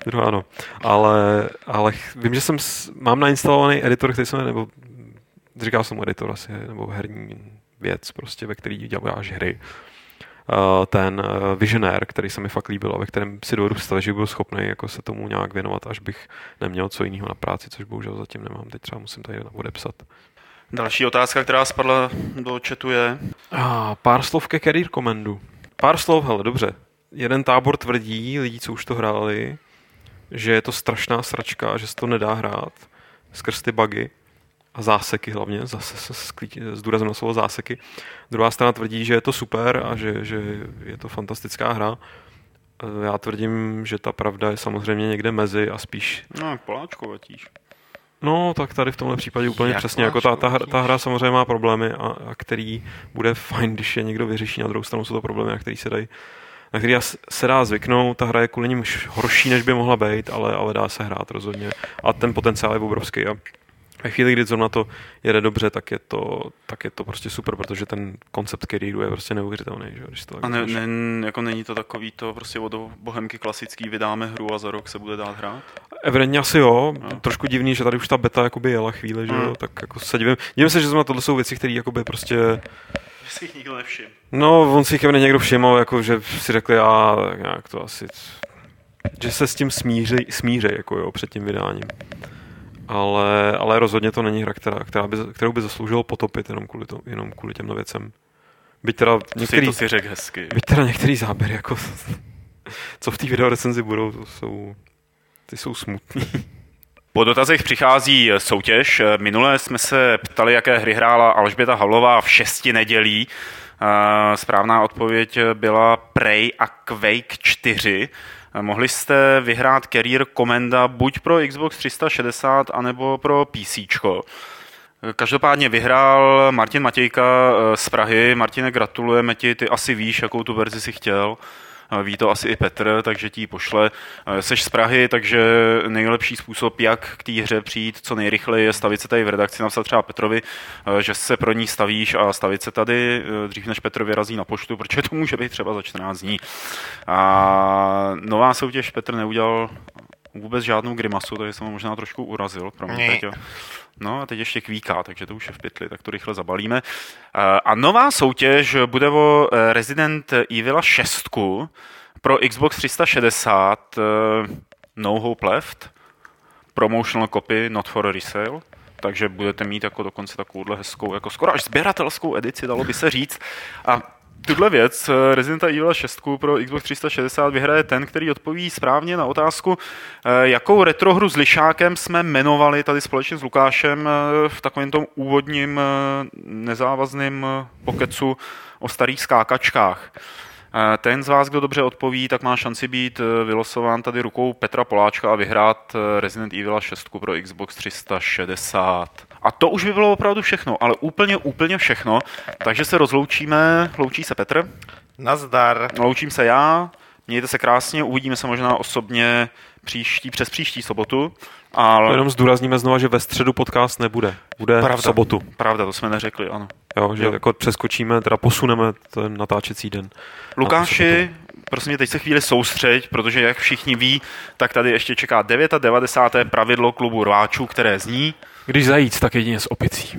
druhá ano. Ale, ale vím, že jsem, mám nainstalovaný editor, který jsem, nebo říkal jsem editor asi, nebo herní věc, prostě, ve který děláš hry. Eh, ten eh, Visionér, který se mi fakt líbil a ve kterém si dovedu představit, že byl schopný jako se tomu nějak věnovat, až bych neměl co jiného na práci, což bohužel zatím nemám. Teď třeba musím tady odepsat. Další otázka, která spadla do chatu je... A, pár slov ke Career Commandu. Pár slov, hele, dobře. Jeden tábor tvrdí, lidí, co už to hráli, že je to strašná sračka, že se to nedá hrát skrz ty bugy a záseky hlavně, zase s důrazem na slovo záseky. Druhá strana tvrdí, že je to super a že, že je to fantastická hra. E, já tvrdím, že ta pravda je samozřejmě někde mezi a spíš... No, poláčkovatíš. No, tak tady v tomhle případě úplně Jak přesně. Jako ta, ta, hra, ta hra samozřejmě má problémy, a, a který bude fajn, když je někdo vyřeší. Na druhou stranu jsou to problémy, na který se dají na který se dá zvyknout, ta hra je kvůli horší, než by mohla být, ale, ale dá se hrát rozhodně. A ten potenciál je obrovský. A ve chvíli, kdy zrovna to jede dobře, tak je to, tak je to prostě super, protože ten koncept careeru je prostě neuvěřitelný. Že? Když to a ne, ne, jako není to takový to prostě od bohemky klasický, vydáme hru a za rok se bude dát hrát? Evidentně asi jo. No. Trošku divný, že tady už ta beta jakoby jela chvíli, že jo? Mm. tak jako se divím. Divím se, že zrovna tohle jsou věci, které jakoby prostě si jich nikdo nevšiml. No, on si jich někdo všiml, jako, že si řekli, já nějak to asi, že se s tím smíří, smíří jako jo, před tím vydáním ale, ale rozhodně to není hra, která, která by, kterou by zasloužilo potopit jenom kvůli, to, jenom kvůli těmhle věcem. Byť teda některý, to si řek hezky. Byť teda některý záběr, jako, co v té videorecenzi budou, to jsou, ty jsou smutný. Po dotazech přichází soutěž. Minule jsme se ptali, jaké hry hrála Alžběta Havlová v šesti nedělí. Správná odpověď byla Prey a Quake 4. Mohli jste vyhrát Career Comenda buď pro Xbox 360, anebo pro PC. Každopádně vyhrál Martin Matějka eh, z Prahy. Martine, gratulujeme ti, ty asi víš, jakou tu verzi si chtěl. Ví to asi i Petr, takže ti ji pošle. Seš z Prahy, takže nejlepší způsob, jak k té hře přijít co nejrychleji, je stavit se tady v redakci, napsat třeba Petrovi, že se pro ní stavíš a stavit se tady dřív, než Petr vyrazí na poštu, protože to může být třeba za 14 dní. A nová soutěž Petr neudělal vůbec žádnou grimasu, takže jsem ho možná trošku urazil. Promiň, teď, No a teď ještě kvíká, takže to už je v pytli, tak to rychle zabalíme. Eh, a nová soutěž bude o eh, Resident Evil 6 pro Xbox 360 eh, No Hope Left, promotional copy, not for resale, takže budete mít jako dokonce takovouhle hezkou, jako skoro až sběratelskou edici, dalo by se říct. A tuhle věc eh, Resident Evil 6 pro Xbox 360 vyhraje ten, který odpoví správně na otázku, eh, jakou retrohru s lišákem jsme jmenovali tady společně s Lukášem eh, v takovém tom úvodním nezávazným pokecu o starých skákačkách. Ten z vás, kdo dobře odpoví, tak má šanci být vylosován tady rukou Petra Poláčka a vyhrát Resident Evil 6 pro Xbox 360. A to už by bylo opravdu všechno, ale úplně, úplně všechno. Takže se rozloučíme. Loučí se Petr. Nazdar. Loučím se já. Mějte se krásně, uvidíme se možná osobně příští, přes příští sobotu. Ale... Jenom zdůrazníme znova, že ve středu podcast nebude. Bude Pravda. v sobotu. Pravda, to jsme neřekli, ano. Jo, že jo. jako přeskočíme, teda posuneme ten natáčecí den. Lukáši, prosím mě teď se chvíli soustřeď, protože jak všichni ví, tak tady ještě čeká 99. pravidlo klubu rváčů, které zní... Když zajíc, tak jedině s opicí.